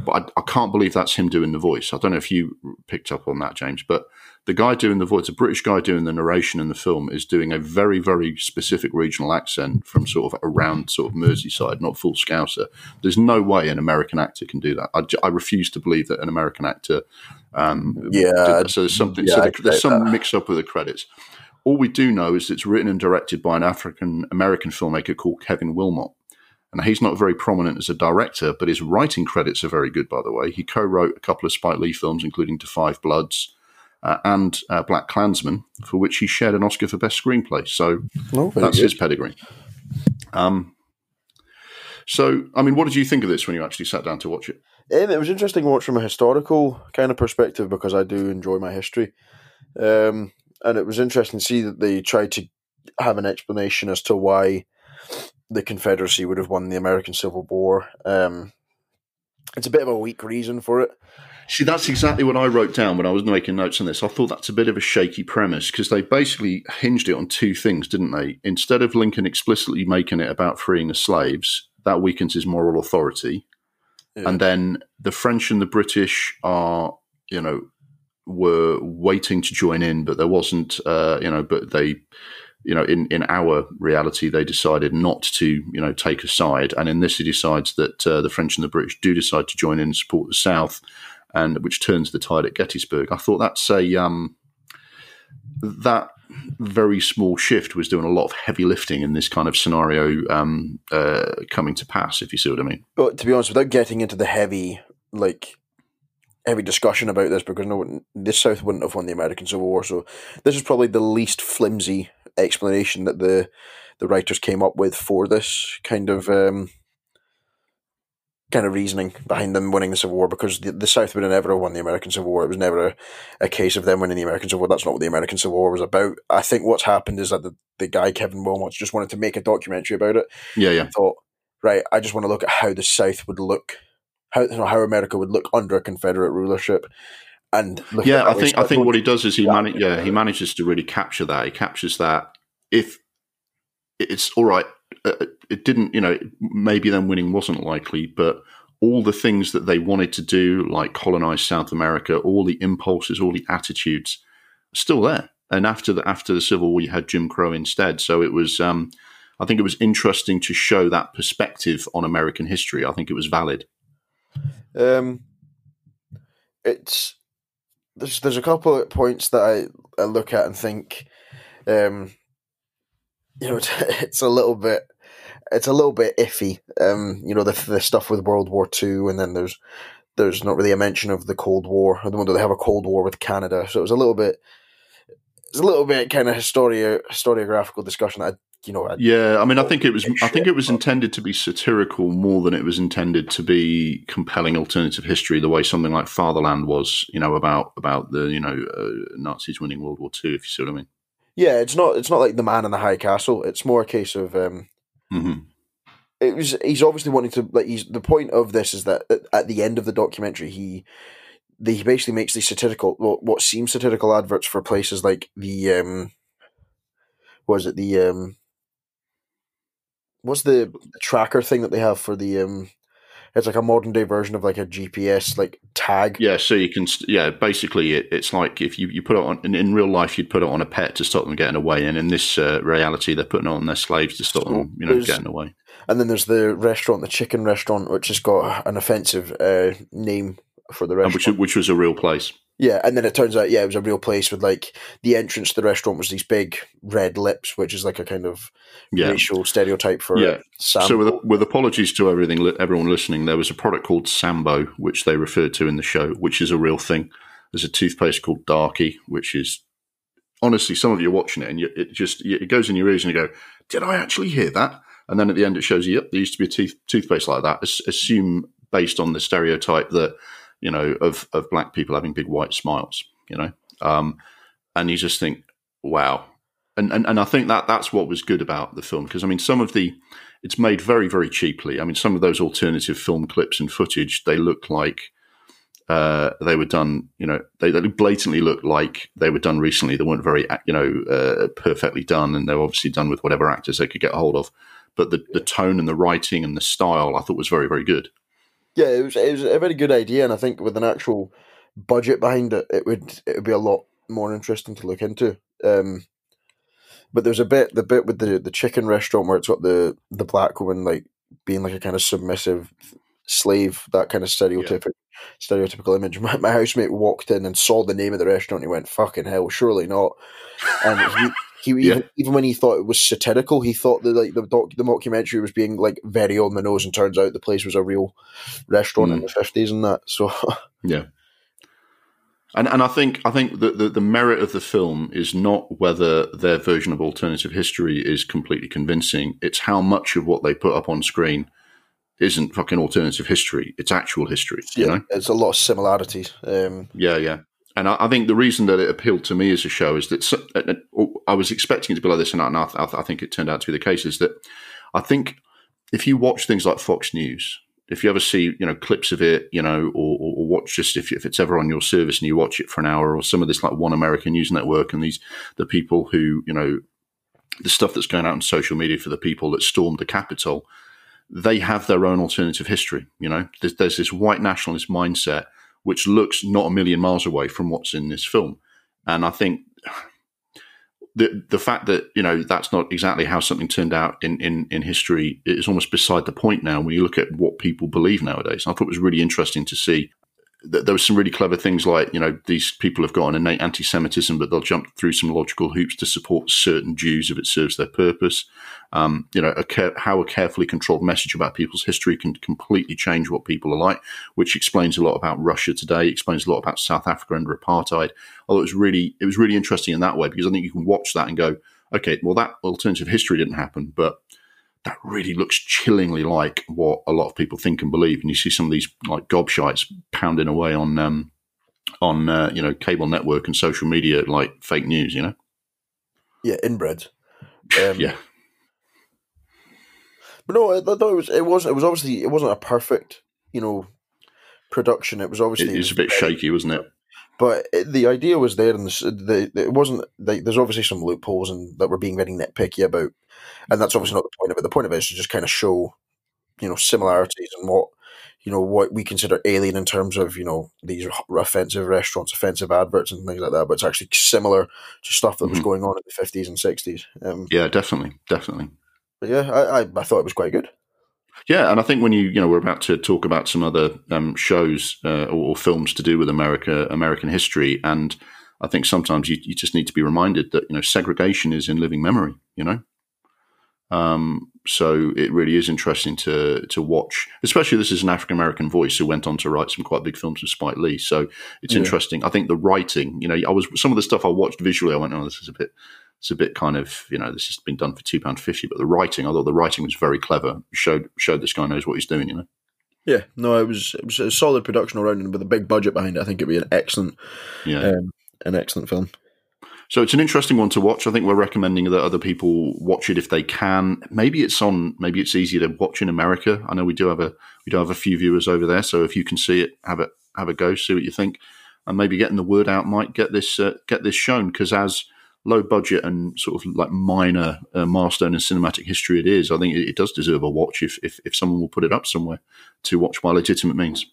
but I, I, can't believe that's him doing the voice. I don't know if you picked up on that, James, but the guy doing the voice, a British guy doing the narration in the film, is doing a very, very specific regional accent from sort of around sort of Merseyside, not full Scouser. There's no way an American actor can do that. I, I refuse to believe that an American actor. Um, yeah. So there's something. Yeah, so there's some mix up with the credits. All we do know is it's written and directed by an African American filmmaker called Kevin Willmott. And he's not very prominent as a director, but his writing credits are very good, by the way. He co wrote a couple of Spike Lee films, including Da Five Bloods uh, and uh, Black Klansman, for which he shared an Oscar for Best Screenplay. So oh, that's good. his pedigree. Um, so, I mean, what did you think of this when you actually sat down to watch it? Um, it was interesting to watch from a historical kind of perspective because I do enjoy my history. Um, and it was interesting to see that they tried to have an explanation as to why the Confederacy would have won the American Civil War. Um, it's a bit of a weak reason for it. See, that's exactly what I wrote down when I was making notes on this. I thought that's a bit of a shaky premise because they basically hinged it on two things, didn't they? Instead of Lincoln explicitly making it about freeing the slaves, that weakens his moral authority. Yeah. And then the French and the British are, you know, were waiting to join in, but there wasn't, uh, you know, but they, you know, in, in our reality, they decided not to, you know, take a side. And in this, he decides that uh, the French and the British do decide to join in and support the South, and which turns the tide at Gettysburg. I thought that's a, um, that very small shift was doing a lot of heavy lifting in this kind of scenario um, uh, coming to pass, if you see what I mean. But to be honest, without getting into the heavy, like heavy discussion about this because no, the South wouldn't have won the American Civil War. So this is probably the least flimsy explanation that the the writers came up with for this kind of um, kind of reasoning behind them winning the Civil War because the, the South would have never won the American Civil War. It was never a, a, case of them winning the American Civil War. That's not what the American Civil War was about. I think what's happened is that the, the guy Kevin Willmott just wanted to make a documentary about it. Yeah, yeah. Thought, right, I just want to look at how the South would look how how America would look under Confederate rulership. And yeah, I think I think what he does is he man- yeah he manages to really capture that. He captures that if it's all right. Uh, it didn't, you know, maybe then winning wasn't likely, but all the things that they wanted to do, like colonize South America, all the impulses, all the attitudes, still there. And after the after the Civil War, you had Jim Crow instead. So it was, um, I think, it was interesting to show that perspective on American history. I think it was valid. Um, it's there's there's a couple of points that I, I look at and think, um, you know, it's, it's a little bit it's a little bit iffy. Um, you know, the the stuff with World War Two, and then there's there's not really a mention of the Cold War. I don't know they have a Cold War with Canada, so it was a little bit it's a little bit kind of historio historiographical discussion that I you know. yeah, I mean, I think it was. I think it was intended to be satirical more than it was intended to be compelling alternative history. The way something like Fatherland was, you know, about about the you know uh, Nazis winning World War Two. If you see what I mean. Yeah, it's not. It's not like the man in the high castle. It's more a case of. Um, mm-hmm. It was. He's obviously wanting to. Like, he's the point of this is that at the end of the documentary, he he basically makes these satirical, well, what seems satirical adverts for places like the um, was it the um, what's the tracker thing that they have for the um it's like a modern day version of like a GPS like tag. Yeah, so you can yeah, basically it, it's like if you, you put it on in, in, real life you'd put it on a pet to stop them getting away, and in this uh, reality they're putting it on their slaves to stop so them you know getting away. And then there's the restaurant, the chicken restaurant, which has got an offensive uh, name for the restaurant, which which was a real place. Yeah, and then it turns out, yeah, it was a real place with like the entrance to the restaurant was these big red lips, which is like a kind of yeah. racial stereotype for yeah. Sambo. So with, with apologies to everything, everyone listening, there was a product called Sambo, which they referred to in the show, which is a real thing. There's a toothpaste called Darky, which is honestly, some of you are watching it and you, it just it goes in your ears and you go, "Did I actually hear that?" And then at the end, it shows you, "Yep, there used to be a tooth, toothpaste like that." Assume based on the stereotype that you know of of black people having big white smiles. You know, um, and you just think, wow. And, and and I think that that's what was good about the film because I mean some of the it's made very very cheaply. I mean some of those alternative film clips and footage they look like uh, they were done, you know, they, they, blatantly looked like they were done recently. They weren't very, you know, uh, perfectly done, and they were obviously done with whatever actors they could get hold of. But the, the tone and the writing and the style, I thought was very, very good. Yeah, it was, it was a very good idea, and I think with an actual budget behind it, it would it would be a lot more interesting to look into. Um, but there's a bit the bit with the the chicken restaurant where it's got the the black woman like being like a kind of submissive slave, that kind of stereotypic yeah. stereotypical image. My, my, housemate walked in and saw the name of the restaurant. and He went, "Fucking hell, surely not." And he, he yeah. even, even when he thought it was satirical, he thought that like the doc, the mockumentary was being like very on the nose. And turns out the place was a real restaurant mm. in the fifties and that. So yeah. And and I think I think that the, the merit of the film is not whether their version of alternative history is completely convincing. It's how much of what they put up on screen isn't fucking alternative history. It's actual history. Yeah, know? there's a lot of similarities. Um, yeah, yeah. And I, I, think the reason that it appealed to me as a show is that so, uh, uh, I was expecting it to be like this, and I, I, I think it turned out to be the case. Is that I think if you watch things like Fox News, if you ever see you know clips of it, you know, or, or, watch just if, if it's ever on your service and you watch it for an hour, or some of this like One American News Network and these the people who you know the stuff that's going out on social media for the people that stormed the Capitol they have their own alternative history. You know, there's, there's, this white nationalist mindset which looks not a million miles away from what's in this film, and I think the the fact that you know that's not exactly how something turned out in in in history is almost beside the point now when you look at what people believe nowadays. I thought it was really interesting to see there were some really clever things like you know these people have got an innate anti-Semitism, but they'll jump through some logical hoops to support certain Jews if it serves their purpose. Um, you know, a care, how a carefully controlled message about people's history can completely change what people are like, which explains a lot about Russia today, explains a lot about South Africa under apartheid. Although it was really it was really interesting in that way because I think you can watch that and go, okay, well that alternative history didn't happen, but that really looks chillingly like what a lot of people think and believe. And you see some of these like gobshites pounding away on um, on uh, you know cable network and social media like fake news. You know, yeah, inbred. Um, yeah, but no, I thought it was it was it was obviously it wasn't a perfect you know production. It was obviously it, was a bit shaky, wasn't it? But it, the idea was there, and the, the, it wasn't. Like, there's obviously some loopholes, and that we're being very nitpicky about, and that's obviously not the point of it. The point of it is to just kind of show, you know, similarities and what you know what we consider alien in terms of you know these offensive restaurants, offensive adverts, and things like that. But it's actually similar to stuff that mm-hmm. was going on in the fifties and sixties. Um, yeah, definitely, definitely. But yeah, I, I, I thought it was quite good. Yeah, and I think when you you know we're about to talk about some other um, shows uh, or, or, films to do with America, American history, and I think sometimes you, you just need to be reminded that you know segregation is in living memory. You know, um, so it really is interesting to to watch, especially this is an African American voice who went on to write some quite big films with Spike Lee. So it's yeah. interesting. I think the writing, you know, I was some of the stuff I watched visually. I went, oh, this is a bit it's a bit kind of you know this has been done for two pound fifty, but the writing, I thought the writing was very clever. Showed showed this guy knows what he's doing. You know. Yeah, no, it was it was a solid production around, and with a big budget behind it, I think it'd be an excellent, yeah, um, an excellent film. So it's an interesting one to watch. I think we're recommending that other people watch it if they can. Maybe it's on. Maybe it's easier to watch in America. I know we do have a we do have a few viewers over there. So if you can see it, have it have a go, see what you think, and maybe getting the word out might get this uh, get this shown. Because as low budget and sort of like minor uh, milestone in cinematic history it is, I think it, it, does deserve a watch if, if, if someone will put it up somewhere to watch by legitimate means.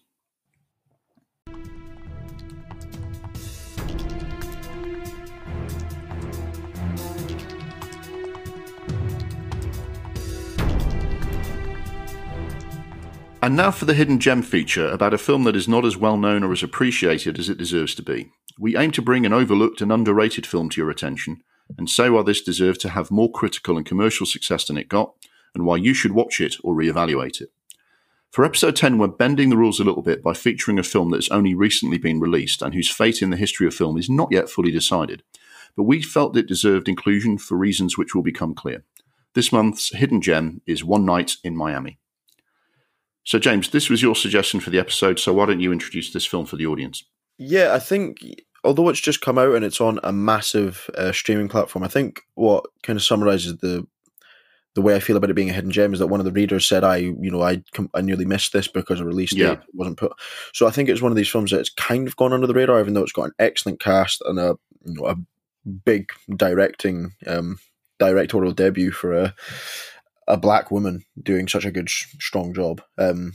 And now for the hidden gem feature about a film that is not as well known or as appreciated as it deserves to be. We aim to bring an overlooked and underrated film to your attention and say why this deserved to have more critical and commercial success than it got, and why you should watch it or re-evaluate it. For episode 10, we're bending the rules a little bit by featuring a film that has only recently been released and whose fate in the history of film is not yet fully decided. But we felt it deserved inclusion for reasons which will become clear. This month's hidden gem is One Night in Miami. So, James, this was your suggestion for the episode. So, why don't you introduce this film for the audience? Yeah, I think although it's just come out and it's on a massive uh, streaming platform, I think what kind of summarizes the the way I feel about it being a hidden gem is that one of the readers said I, you know, I I nearly missed this because a release date Yeah. wasn't put. So I think it's one of these films that's kind of gone under the radar, even though it's got an excellent cast and a you know a big directing um, directorial debut for a a black woman doing such a good strong job. Um,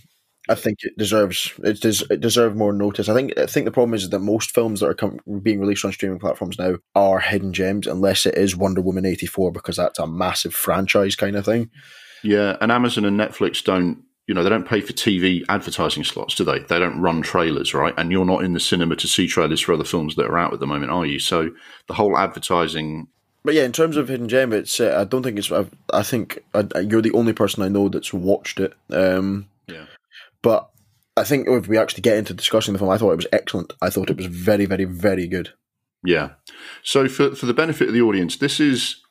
I think it deserves it, des- it deserves more notice. I think I think the problem is that most films that are com- being released on streaming platforms now are hidden gems, unless it is Wonder Woman eighty four because that's a massive franchise kind of thing. Yeah, and Amazon and Netflix don't, you know, they don't pay for TV advertising slots, do they? They don't run trailers, right? And you're not in the cinema to see trailers for other films that are out at the moment, are you? So the whole advertising, But yeah, in terms of hidden gem, it's uh, I don't think it's I, I think uh, you're the only person I know that's watched it. Um, yeah, but I think if we actually get into discussing the film, I thought it was excellent. I thought it was very, very, very good. yeah. So for for the benefit of the audience, this is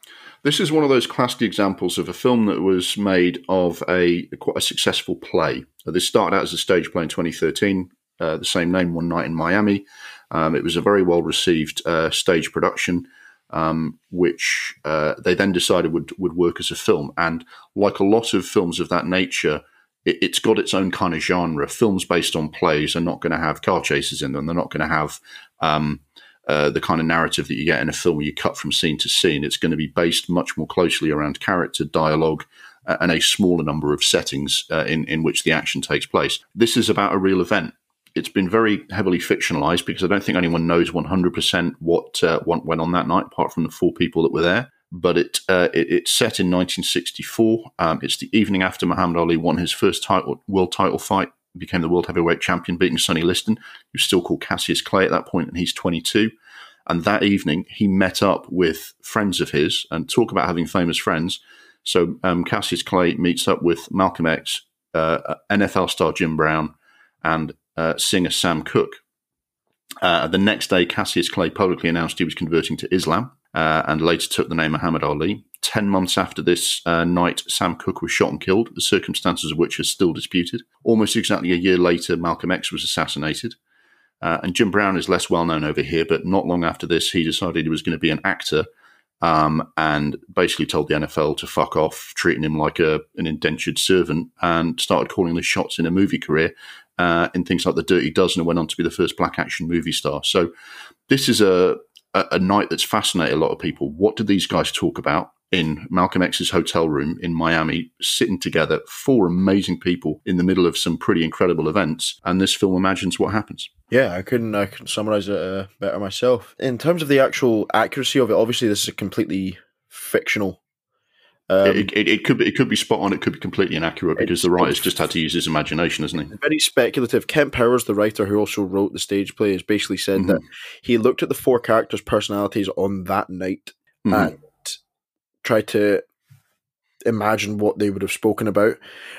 this is one of those classic examples of a film that was made of a quite a successful play. Uh, This started out as a stage play in 2013, uh, the same name, One Night in Miami. Um, it was a very well received uh, stage production. Um, which uh, they then decided would would work as a film. And like a lot of films of that nature, it, it's got its own kind of genre. Films based on plays are not going to have car chases in them. They're not going to have um, uh, the kind of narrative that you get in a film where you cut from scene to scene. It's going to be based much more closely around character, dialogue, and a smaller number of settings uh, in in which the action takes place. This is about a real event it's been very heavily fictionalized because I don't think anyone knows 100% what uh, what went on that night, apart from the four people that were there. But it, uh, it it's set in 1964. Um, it's the evening after Muhammad Ali won his first title, world title fight, became the world heavyweight champion, beating Sonny Liston, who's still called Cassius Clay at that point, and he's 22. And that evening, he met up with friends of his, and talk about having famous friends. So um, Cassius Clay meets up with Malcolm X, uh, NFL star Jim Brown, and uh, singer Sam Cooke. Uh, the next day, Cassius Clay publicly announced he was converting to Islam uh, and later took the name Muhammad Ali. Ten months after this uh, night, Sam Cooke was shot and killed, the circumstances of which are still disputed. Almost exactly a year later, Malcolm X was assassinated. And Jim Brown is less well known over here, but not long after this, he decided he was going to be an actor um, and basically told the NFL to fuck off, treating him like a, an indentured servant, and started calling the shots in a movie career uh, in things like The Dirty Dozen, and went on to be the first black action movie star. So this is a, a, a night that's fascinated a lot of people. What did these guys talk about? In Malcolm X's hotel room in Miami, sitting together, four amazing people in the middle of some pretty incredible events, and this film imagines what happens. Yeah, I couldn't I couldn't summarize it uh, better myself. In terms of the actual accuracy of it, obviously this is a completely fictional. Um, it, it, it could be it could be spot on. It could be completely inaccurate because the writer's just had to use his imagination, hasn't he? very speculative. Kemp Powers, the writer who also wrote the stage play, has basically said Mhm. that he looked at the four characters' personalities on that night Mhm. and tried to imagine what they would have spoken about.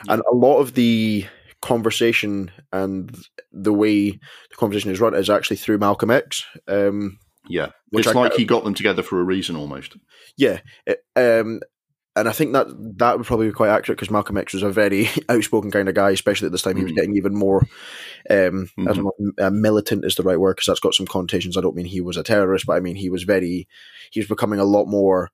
And a lot of the conversation and the way the conversation is run is actually through Malcolm X. Um, Yeah, it's I- like he got them together for a reason almost. yeah, it- um, and I think that that would probably be quite accurate because Malcolm X was a very outspoken kind of guy, especially at this time. He was Mhm. getting even more, um, I Mhm. don't know, uh, militant is the right word because that's got some connotations. I don't mean he was a terrorist, but I mean he was very, he was becoming a lot more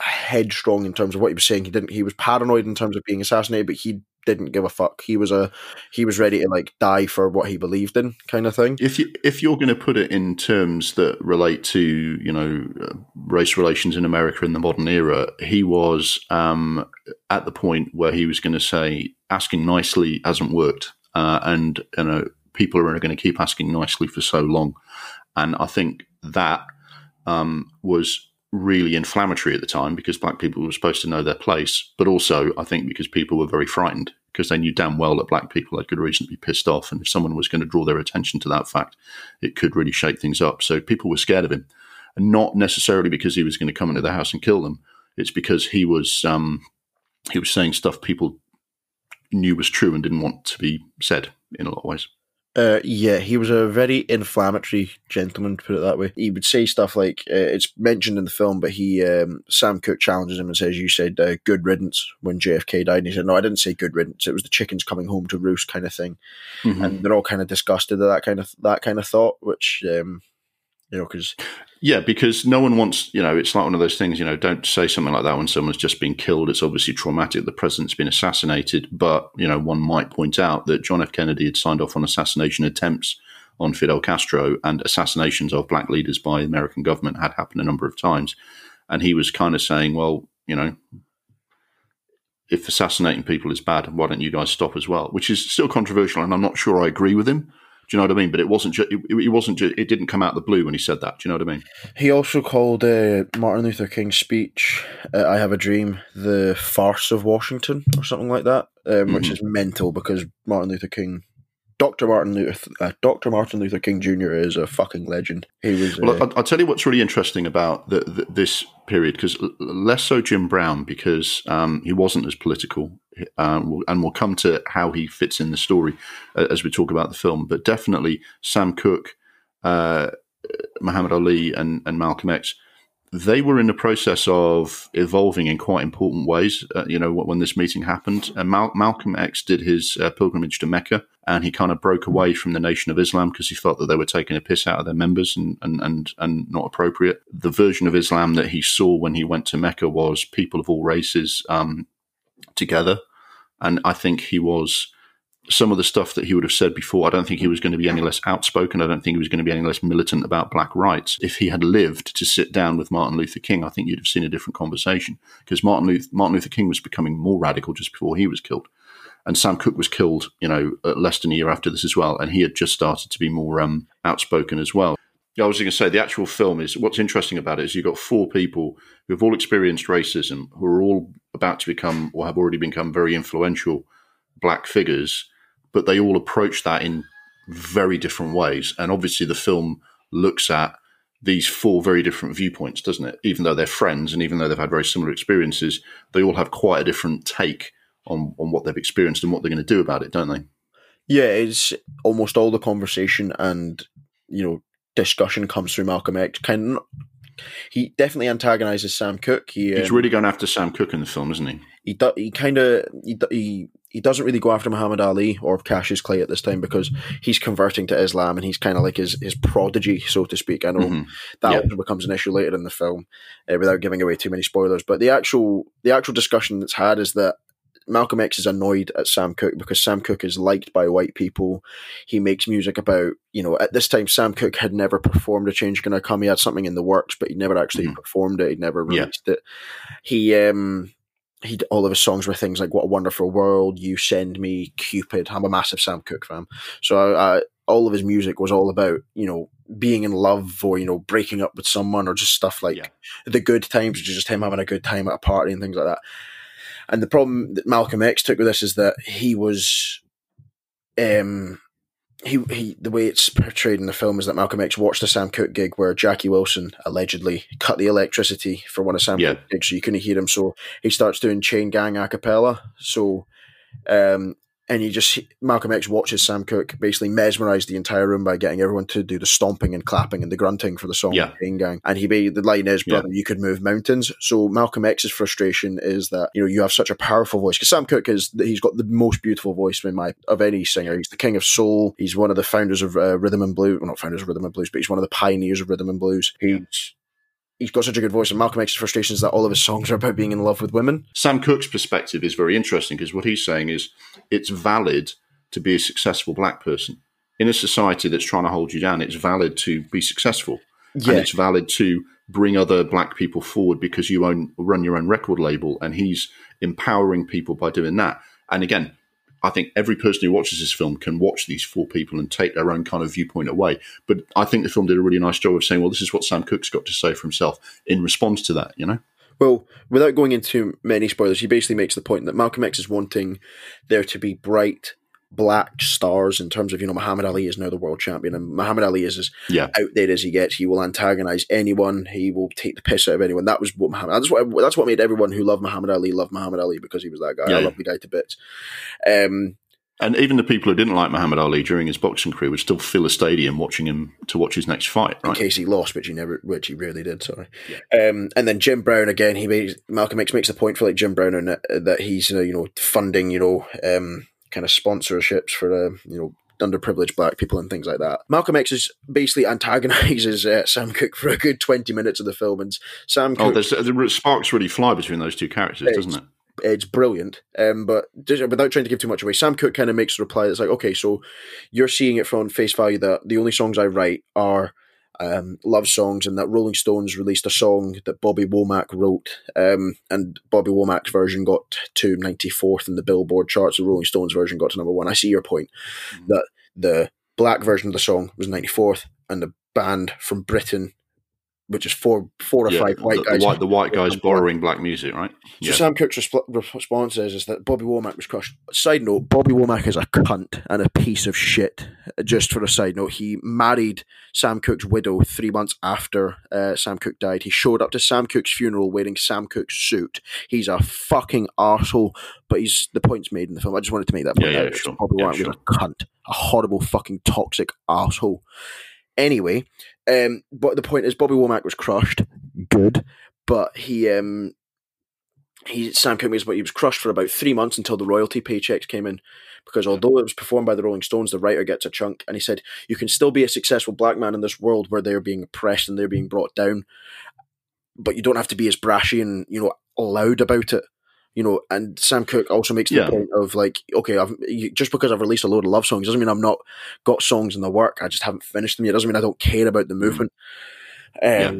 headstrong in terms of what he was saying. He didn't, he was paranoid in terms of being assassinated, but he didn't give a fuck. He was a, he was ready to like die for what he believed in, kind of thing. If you if you're going to put it in terms that relate to you know uh, race relations in America in the modern era, he was um, at the point where he was going to say asking nicely hasn't worked, uh, and you know people are going to keep asking nicely for so long, and I think that um, was really inflammatory at the time because black people were supposed to know their place, but also I think because people were very frightened because they knew damn well that black people had good reason to be pissed off, and if someone was going to draw their attention to that fact, it could really shake things up. So people were scared of him, and not necessarily because he was going to come into the house and kill them. It's because he was um, he was saying stuff people knew was true and didn't want to be said in a lot of ways. Uh, yeah, he was a very inflammatory gentleman, to put it that way. He would say stuff like, uh, it's mentioned in the film, but he, um, Sam Cooke challenges him and says, You said uh, good riddance when JFK died. And he said, No, I didn't say good riddance. It was the chickens coming home to roost kind of thing. Mhm. And they're all kind of disgusted at that kind of that kind of thought, which, um, you know, because Yeah, because no one wants, you know, it's like one of those things, you know, don't say something like that when someone's just been killed. It's obviously traumatic. The president's been assassinated. But, you know, one might point out that John F. Kennedy had signed off on assassination attempts on Fidel Castro and assassinations of black leaders by the American government had happened a number of times. And he was kind of saying, well, you know, if assassinating people is bad, why don't you guys stop as well? Which is still controversial, and I'm not sure I agree with him. Do you know what I mean? But it wasn't. Ju- it, it wasn't. Ju- it didn't come out of the blue when he said that. Do you know what I mean? he also called uh, Martin Luther King's speech, uh, I Have a Dream, the farce of Washington, or something like that, um, which Mhm. is mental because Martin Luther King. Dr. Martin Luther, uh, Dr. Martin Luther King Jr. is a fucking legend. He was. Uh, Well, I'll, I'll tell you what's really interesting about the, the, this period, because less so Jim Brown, because um, he wasn't as political, um, and we'll come to how he fits in the story uh, as we talk about the film. But definitely Sam Cooke, uh, Muhammad Ali, and, and Malcolm X, they were in the process of evolving in quite important ways. Uh, you know, when this meeting happened, and Mal- Malcolm X did his uh, pilgrimage to Mecca, and he kind of broke away from the Nation of Islam because he felt that they were taking a piss out of their members and, and, and, and not appropriate. The version of Islam that he saw when he went to Mecca was people of all races um, together. And I think he was some of the stuff that he would have said before. I don't think he was going to be any less outspoken. I don't think he was going to be any less militant about black rights. If he had lived to sit down with Martin Luther King, I think you'd have seen a different conversation because Martin Luther, Martin Luther King was becoming more radical just before he was killed and Sam Cooke was killed, you know, less than a year after this as well, and he had just started to be more um, outspoken as well. I was going to say the actual film is what's interesting about it is you've got four people who have all experienced racism, who are all about to become or have already become very influential black figures, but they all approach that in very different ways. And obviously, the film looks at these four very different viewpoints, doesn't it? Even though they're friends and even though they've had very similar experiences, they all have quite a different take on, on what they've experienced and what they're going to do about it, don't they? yeah, it's almost all the conversation and, you know, discussion comes through Malcolm X. Kind of, he definitely antagonizes Sam Cooke. He, He's um, really going after Sam Cooke in the film, isn't he? he do, he kind of he, he he doesn't really go after Muhammad Ali or Cassius Clay at this time because he's converting to Islam and he's kind of like his his prodigy, so to speak. I know Mhm. that also becomes an issue later in the film, uh, without giving away too many spoilers. But the actual the actual discussion that's had is that Malcolm X is annoyed at Sam Cooke because Sam Cooke is liked by white people. He makes music about, you know, at this time Sam Cooke had never performed a change gonna come. He had something in the works, but he never actually Mhm. performed it. He'd never Yeah. released it. He um he all of his songs were things like "What a Wonderful World," "You Send Me," "Cupid." I'm a massive Sam Cooke fan, so uh, all of his music was all about you know being in love or you know breaking up with someone or just stuff like Yeah. the good times, which is just him having a good time at a party and things like that. And the problem that Malcolm X took with this is that he was, um, he he the way it's portrayed in the film is that Malcolm X watched a Sam Cooke gig where Jackie Wilson allegedly cut the electricity for one of Sam Yeah. Cooke's gigs, so you couldn't hear him. So he starts doing Chain Gang a cappella. So, um, and you just Malcolm X watches Sam Cooke basically mesmerize the entire room by getting everyone to do the stomping and clapping and the grunting for the song Yeah. Chain Gang. And he the line is, Yeah. "Brother, you could move mountains." So Malcolm X's frustration is that you know you have such a powerful voice because Sam Cooke is he's got the most beautiful voice in my of any singer. He's the king of soul. He's one of the founders of uh, rhythm and blues. Well, not founders of rhythm and blues, but he's one of the pioneers of rhythm and blues. He's he's got such a good voice, and Malcolm X's frustration is that all of his songs are about being in love with women. Sam Cooke's perspective is very interesting because what he's saying is it's valid to be a successful black person. In a society that's trying to hold you down, it's valid to be successful. And it's valid to bring other black people forward because you own run your own record label and he's empowering people by doing that. And again, I think every person who watches this film can watch these four people and take their own kind of viewpoint away. But I think the film did a really nice job of saying, well, this is what Sam Cooke's got to say for himself in response to that, you know? Well, without going into many spoilers, he basically makes the point that Malcolm X is wanting there to be bright black stars in terms of, you know, Muhammad Ali is now the world champion and Muhammad Ali is as Yeah. out there as he gets. He will antagonize anyone. He will take the piss out of anyone. That was what Muhammad, that's what, that's what made everyone who loved Muhammad Ali love Muhammad Ali because he was that guy. Yeah, I yeah. love the guy to bits. Um, And even the people who didn't like Muhammad Ali during his boxing career would still fill a stadium watching him to watch his next fight. Right? in case he lost, which he never, which he rarely did. Sorry. Um, and then Jim Brown again. He made Malcolm X makes the point for like Jim Brown and that, that he's uh, you know funding you know um, kind of sponsorships for uh, you know underprivileged black people and things like that. Malcolm X is basically antagonizes uh, Sam Cooke for a good twenty minutes of the film, and Sam Oh, there's, the sparks really fly between those two characters, doesn't it? it's brilliant. Um, but just, without trying to give too much away, Sam Cooke kind of makes a reply that's like, okay, so you're seeing it from face value that the only songs I write are um, love songs, and that Rolling Stones released a song that Bobby Womack wrote, um, and Bobby Womack's version got to 94th in the Billboard charts. The Rolling Stones version got to number one. I see your point Mhm. that the black version of the song was 94th, and the band from Britain, which is four, four or Yeah, five white the, guys, the white, the white guys borrowing black music, right? so Yeah. Sam Cooke's resp- response is, is that Bobby Womack was crushed. Side note, Bobby Womack is a cunt and a piece of shit. Just for a side note, he married Sam Cooke's widow three months after uh, Sam Cooke died. He showed up to Sam Cooke's funeral wearing Sam Cooke's suit. He's a fucking arsehole, but he's the point's made in the film. I just wanted to make that point. Yeah, yeah, out. sure. Bobby Yeah, Womack sure. was a cunt, a horrible fucking toxic asshole. Anyway, um, but the point is, Bobby Womack was crushed. Good, but he um, he Sam Cooke was, but he was crushed for about three months until the royalty paychecks came in. Because although it was performed by the Rolling Stones, the writer gets a chunk, and he said, "You can still be a successful black man in this world where they're being oppressed and they're being brought down, but you don't have to be as brashy and you know loud about it." You know, and Sam Cooke also makes the Yeah. point of like, okay, I've just because I've released a load of love songs doesn't mean I've not got songs in the work. I just haven't finished them yet. Doesn't mean I don't care about the movement. Um, Yeah.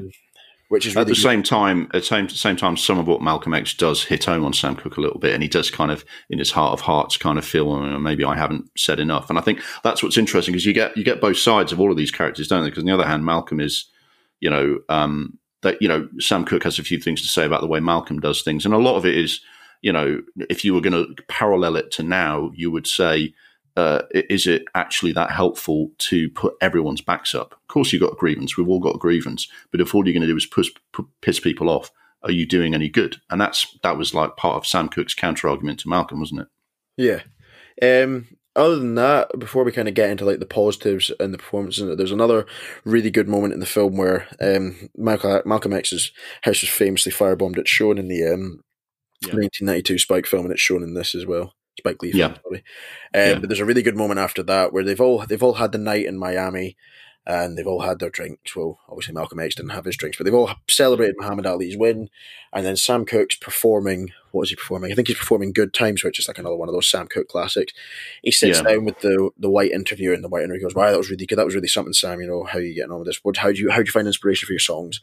Which is At really the same time, at the same, same time, some of what Malcolm X does hit home on Sam Cooke a little bit, and he does kind of, in his heart of hearts, kind of feel "Oh, maybe I haven't said enough. And I think that's what's interesting because you get you get both sides of all of these characters, don't they? Because on the other hand, Malcolm is, you know, um, that you know, Sam Cooke has a few things to say about the way Malcolm does things, and a lot of it is, you know, if you were going to parallel it to now, you would say. Uh, is it actually that helpful to put everyone's backs up? Of course, you've got a grievance. We've all got a grievance. But if all you're going to do is piss people off, are you doing any good? And that's that was like part of Sam Cooke's counter argument to Malcolm, wasn't it? Yeah. Um, other than that, before we kind of get into like the positives and the performances, there's another really good moment in the film where um, Malcolm, Malcolm X's house was famously firebombed. It's shown in the um, Yeah. 1992 Spike film, and it's shown in this as well. Spike Lee film, Yeah. sorry. Um, Yeah. But there's a really good moment after that where they've all they've all had the night in Miami. And they've all had their drinks. Well, obviously Malcolm X didn't have his drinks, but they've all celebrated Muhammad Ali's win. And then Sam Cooke's performing. What is he performing? I think he's performing "Good Times," which is like another one of those Sam Cooke classics. He sits Yeah. down with the the white interviewer, and the white interviewer goes, "Wow, that was really good. That was really something, Sam. You know, how are you getting on with this? What, how do you how do you find inspiration for your songs?"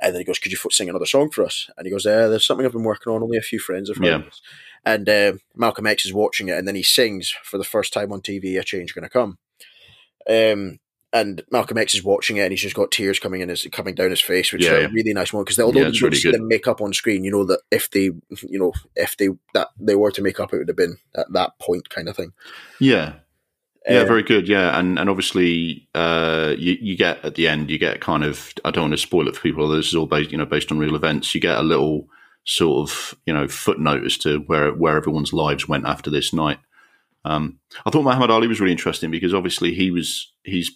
And then he goes, "Could you sing another song for us?" And he goes, "Uh, there's something I've been working on. Only a few friends have heard Yeah. And uh, Malcolm X is watching it, and then he sings for the first time on TV, "A Change Gonna Come." Um, and Malcolm X is watching it, and he's just got tears coming in his coming down his face, which Yeah, is a yeah. really nice moment. Because although Yeah, don't really see good. them make on screen, you know that if they, you know, if they that they were to make up, it would have been at that point, kind of thing. Yeah, yeah, Uh, very good. Yeah, and and obviously, uh, you you get at the end, you get kind of. I don't want to spoil it for people. This is all based, you know, based on real events. You get a little sort of, you know, footnote as to where where everyone's lives went after this night. Um, I thought Muhammad Ali was really interesting because obviously he was he's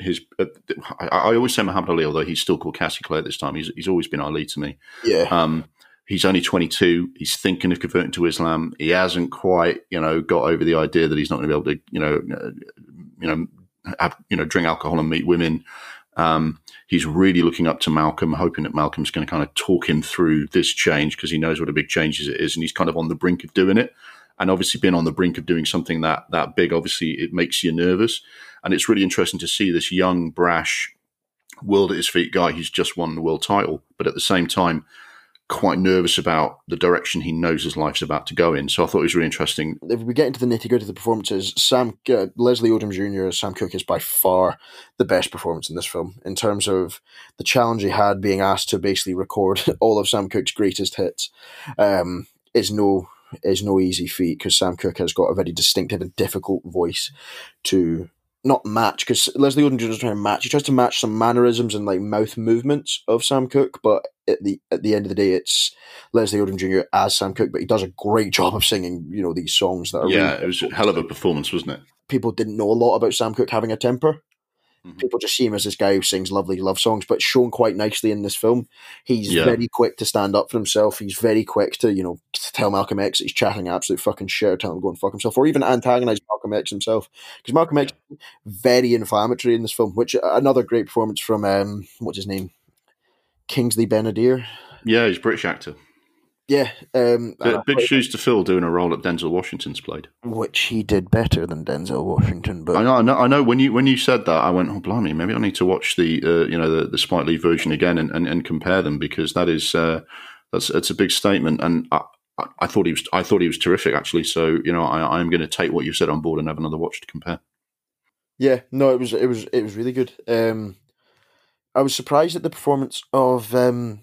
his. Uh, I, I always say Muhammad Ali, although he's still called Cassie Clay at this time. He's he's always been Ali to me. yeah, Um, he's only 22. He's thinking of converting to Islam. He hasn't quite, you know, got over the idea that he's not going to be able to, you know, uh, you know, have, you know, drink alcohol and meet women. Um, he's really looking up to Malcolm, hoping that Malcolm's going to kind of talk him through this change because he knows what a big change it is, and he's kind of on the brink of doing it. And obviously, being on the brink of doing something that that big, obviously, it makes you nervous. And it's really interesting to see this young, brash, world at his feet guy who's just won the world title, but at the same time, quite nervous about the direction he knows his life's about to go in. So I thought it was really interesting. if we get into the nitty gritty of the performances, Sam uh, Leslie Odom Jr. as Sam Cooke is by far the best performance in this film in terms of the challenge he had being asked to basically record all of Sam Cooke's greatest hits. Um, is no is no easy feat because Sam Cooke has got a very distinctive and difficult voice to not match because Leslie Odom Jr. doesn't try to match. He tries to match some mannerisms and like mouth movements of Sam Cooke, but at the at the end of the day, it's Leslie Odom Jr. as Sam Cooke. But he does a great job of singing, you know, these songs that are yeah, really it was a hell of a performance, wasn't it? people didn't know a lot about Sam Cooke having a temper. Mhm. People just see him as this guy who sings lovely love songs, but shown quite nicely in this film. He's Yeah. very quick to stand up for himself. He's very quick to, you know, to tell Malcolm X that he's chatting absolute fucking shit, tell him to go and fuck himself, or even antagonize Malcolm X himself. Because Malcolm X is very inflammatory in this film, which another great performance from um, what's his name, Kingsley Ben-Adir. Yeah, he's a British actor. Yeah, um, Big, big shoes to fill doing a role that Denzel Washington's played. which he did better than Denzel Washington, but I know, I know, I know. When you when you said that, I went, "Oh, blimey! Maybe I need to watch the uh, you know the, the Spike Lee version again and, and, and compare them because that is uh, that's it's a big statement." And I, I, thought he was I thought he was terrific actually. So you know, I, I'm going to take what you said on board and have another watch to compare. Yeah, no, it was it was it was really good. Um, I was surprised at the performance of um,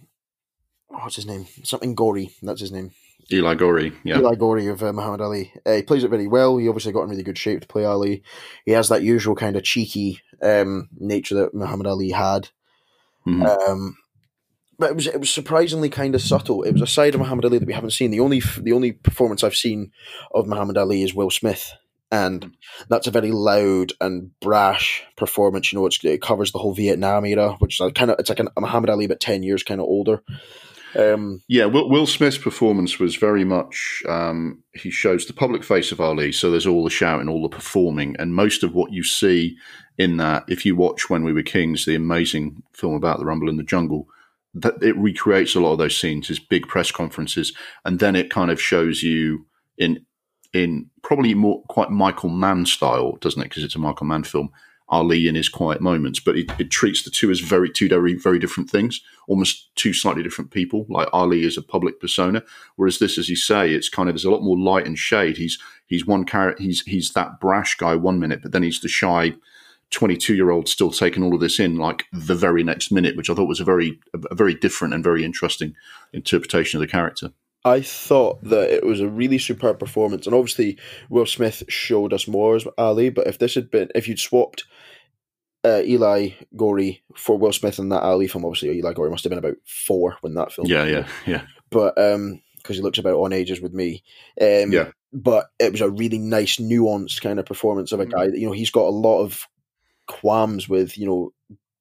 what's his name? Something Goree. That's his name. Eli Goree, yeah, Eli Goree of uh, Muhammad Ali. Uh, he plays it very well. He obviously got in really good shape to play Ali. He has that usual kind of cheeky um, nature that Muhammad Ali had. Mhm. Um, but it was it was surprisingly kind of subtle. It was a side of Muhammad Ali that we haven't seen. The only the only performance I've seen of Muhammad Ali is Will Smith, and that's a very loud and brash performance. You know, it's, it covers the whole Vietnam era, which is kind of it's like a Muhammad Ali but ten years kind of older. Um, Yeah, Will, Will Smith's performance was very much. Um, he shows the public face of Ali, so there's all the shouting, all the performing, and most of what you see in that, if you watch When We Were Kings, the amazing film about the Rumble in the Jungle, that it recreates a lot of those scenes, his big press conferences, and then it kind of shows you in in probably more quite Michael Mann style, doesn't it? Because it's a Michael Mann film. Ali in his quiet moments, but it, it treats the two as very two very very different things, almost two slightly different people. Like Ali is a public persona, whereas this, as you say, it's kind of there's a lot more light and shade. He's he's one character, he's he's that brash guy one minute, but then he's the shy twenty two year old still taking all of this in like the very next minute, which I thought was a very a very different and very interesting interpretation of the character. I thought that it was a really superb performance, and obviously Will Smith showed us more as Ali. But if this had been, if you'd swapped uh, Eli Goree for Will Smith in that Ali film, obviously Eli Goree must have been about four when that film. Yeah, yeah, yeah. But um, because he looks about on ages with me. Um, Yeah. But it was a really nice, nuanced kind of performance of a Mm. guy that you know he's got a lot of qualms with you know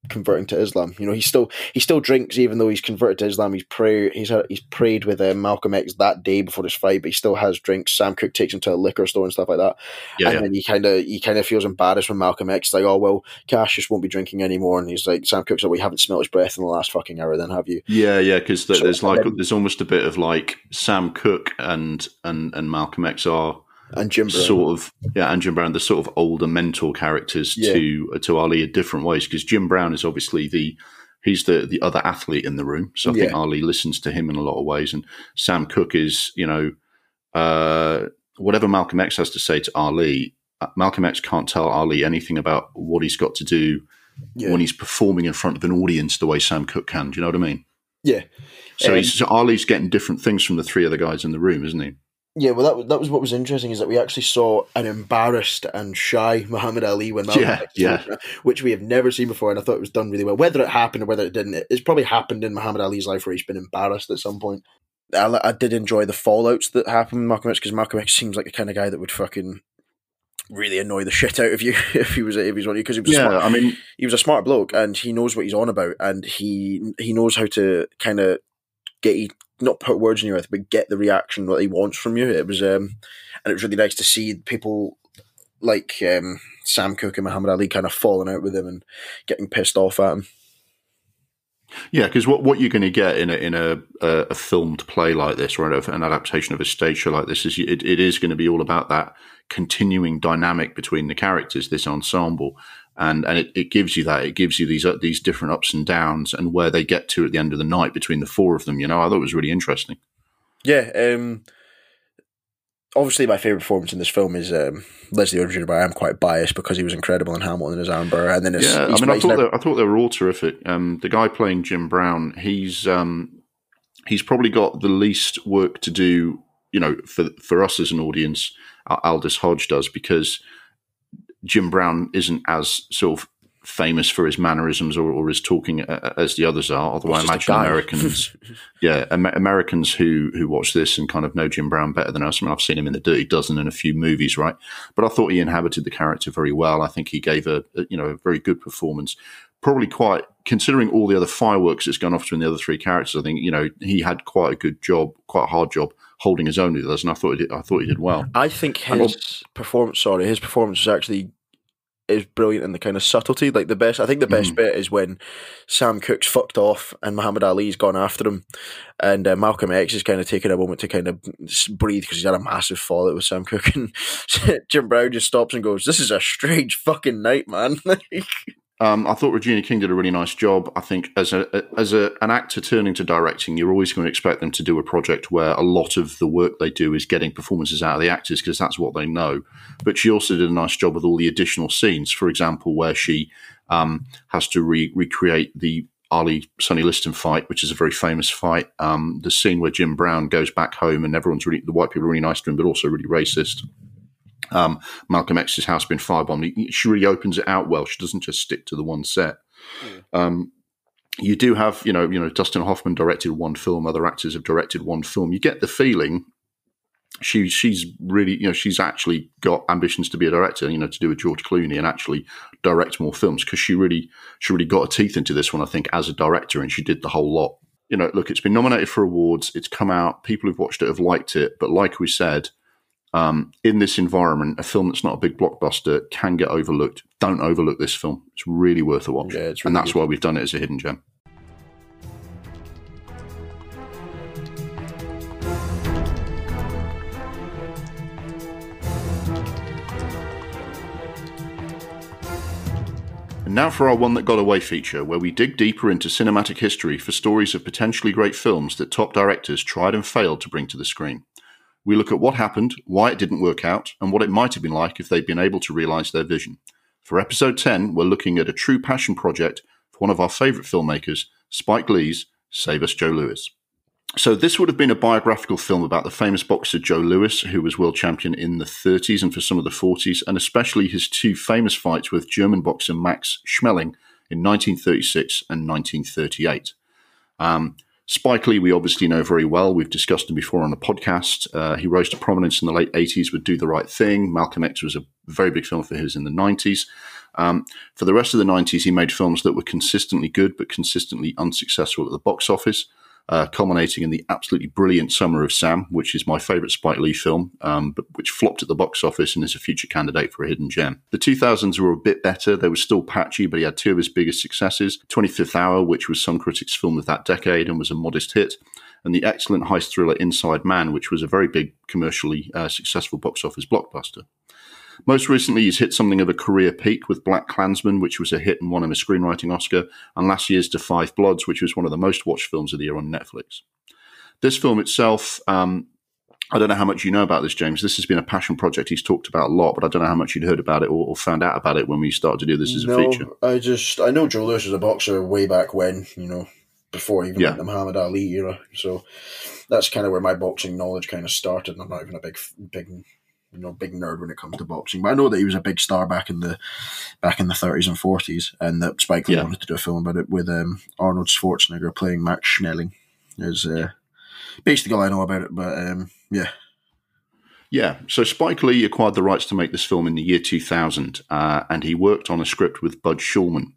converting to Islam. You know, he still he still drinks even though he's converted to Islam. He's pray he's had, he's prayed with uh, Malcolm X that day before his fight, but he still has drinks. Sam Cooke takes him to a liquor store and stuff like that. Yeah, and yeah. then he kind of he kind of feels embarrassed when Malcolm X is like, oh well, Cassius won't be drinking anymore, and he's like, Sam Cooke's like, we haven't smelt his breath in the last fucking hour, then have you? Yeah, yeah, because So- there's like there's almost a bit of like Sam Cooke and and and Malcolm X are And Jim Brown. sort of yeah, and Jim Brown, the sort of older mentor characters Yeah. to to Ali in different ways. Because Jim Brown is obviously the he's the the other athlete in the room, so I think Ali listens to him in a lot of ways. And Sam Cooke is you know uh, whatever Malcolm X has to say to Ali. uh, Malcolm X can't tell Ali anything about what he's got to do yeah. when he's performing in front of an audience the way Sam Cooke can. Do you know what I mean? yeah. So, Um, he's, so Ali's getting different things from the three other guys in the room, isn't he? Yeah, well, that was, that was what was interesting is that we actually saw an embarrassed and shy Muhammad Ali when Malcolm Yeah, X yeah. which we have never seen before, and I thought it was done really well. Whether it happened or whether it didn't, it's probably happened in Muhammad Ali's life where he's been embarrassed at some point. I, I did enjoy the fallouts that happened with Malcolm X because Malcolm X seems like the kind of guy that would fucking really annoy the shit out of you if he was if he was on you because he was a smart, I mean, he was a smart bloke and he knows what he's on about and he he knows how to kind of get you not put words in your mouth but get the reaction that he wants from you. It was um and it was really nice to see people like um Sam Cooke and Muhammad Ali kind of falling out with him and getting pissed off at him. Yeah, because what, what you're going to get in a in a, a, a filmed play like this or an adaptation of a stage show like this is it, it is going to be all about that continuing dynamic between the characters, this ensemble, and and it, it gives you that it gives you these uh, these different ups and downs and where they get to at the end of the night between the four of them. You know, I thought it was really interesting. yeah um obviously my favorite performance in this film is um Leslie Odom but I am quite biased because he was incredible in Hamilton as Amber and then it's, Yeah, I mean, I thought never- they, I thought they were all terrific. Um, the guy playing Jim Brown, he's um, he's probably got the least work to do. You know, for for us as an audience, Al- Aldis Hodge does because Jim Brown isn't as sort of famous for his mannerisms or, or his talking uh, as the others are. Although I imagine Americans, yeah, Amer- Americans who who watch this and kind of know Jim Brown better than us. I mean, I've seen him in the Dirty Dozen and a few movies, right? But I thought he inhabited the character very well. I think he gave a, a you know a very good performance. Probably quite considering all the other fireworks that's gone off between the other three characters. I think you know he had quite a good job, quite a hard job holding his own with others, and I thought he did, I thought he did well. I think his performance, sorry, his performance was actually is brilliant in the kind of subtlety. Like the best, I think the best mm. bit is when Sam Cooke's fucked off and Muhammad Ali's gone after him, and uh, Malcolm X is kind of taking a moment to kind of breathe because he's had a massive fallout with Sam Cooke, and Jim Brown just stops and goes, "This is a strange fucking night, man." Um, I thought Regina King did a really nice job. I think as a as a, an actor turning to directing, you're always going to expect them to do a project where a lot of the work they do is getting performances out of the actors because that's what they know. But she also did a nice job with all the additional scenes. For example, where she um, has to re- recreate the Ali Sonny Liston fight, which is a very famous fight. Um, the scene where Jim Brown goes back home and everyone's really the white people are really nice to him, but also really racist um, Malcolm X's house been firebombed. She really opens it out well. She doesn't just stick to the one set. Mm. Um, you do have, you know, you know, Dustin Hoffman directed one film. Other actors have directed one film. You get the feeling she she's really, you know, she's actually got ambitions to be a director. You know, to do with George Clooney and actually direct more films because she really she really got her teeth into this one. I think as a director, and she did the whole lot. You know, look, it's been nominated for awards. It's come out. People who've watched it have liked it. But like we said, um, in this environment, a film that's not a big blockbuster can get overlooked. Don't overlook this film. It's really worth a watch. Yeah, really and that's good. why we've done it as a hidden gem. And now for our One That Got Away feature, where we dig deeper into cinematic history for stories of potentially great films that top directors tried and failed to bring to the screen. We look at what happened, why it didn't work out, and what it might have been like if they'd been able to realize their vision. For episode 10, we're looking at a true passion project for one of our favorite filmmakers, Spike Lee's Save Us Joe Louis. So, this would have been a biographical film about the famous boxer Joe Louis, who was world champion in the 30s and for some of the 40s, and especially his two famous fights with German boxer Max Schmeling in 1936 and 1938. Um, Spike Lee, we obviously know very well. We've discussed him before on the podcast. Uh, he rose to prominence in the late 80s with Do the Right Thing. Malcolm X was a very big film for his in the 90s. Um, for the rest of the 90s, he made films that were consistently good but consistently unsuccessful at the box office uh, culminating in the absolutely brilliant Summer of Sam, which is my favourite Spike Lee film, um, but which flopped at the box office and is a future candidate for a hidden gem. The 2000s were a bit better. They were still patchy, but he had two of his biggest successes 25th Hour, which was some critics' film of that decade and was a modest hit, and the excellent heist thriller Inside Man, which was a very big commercially uh, successful box office blockbuster. Most recently, he's hit something of a career peak with Black Klansman, which was a hit and won him a screenwriting Oscar, and last year's Da 5 Bloods, which was one of the most watched films of the year on Netflix. This film itself, um, I don't know how much you know about this, James. This has been a passion project he's talked about a lot, but I don't know how much you'd heard about it or, or found out about it when we started to do this as no, a feature. I just I know Joe Louis was a boxer way back when, you know, before even yeah. the Muhammad Ali era. So that's kind of where my boxing knowledge kind of started. I'm not even a big big you know big nerd when it comes to boxing, but I know that he was a big star back in the back in the 30s and 40s, and that Spike Lee yeah. wanted to do a film about it with um, Arnold Schwarzenegger playing Max Schmeling. Is uh, basically all I know about it, but um, yeah. Yeah, so Spike Lee acquired the rights to make this film in the year 2000, uh, and he worked on a script with Bud Schulberg,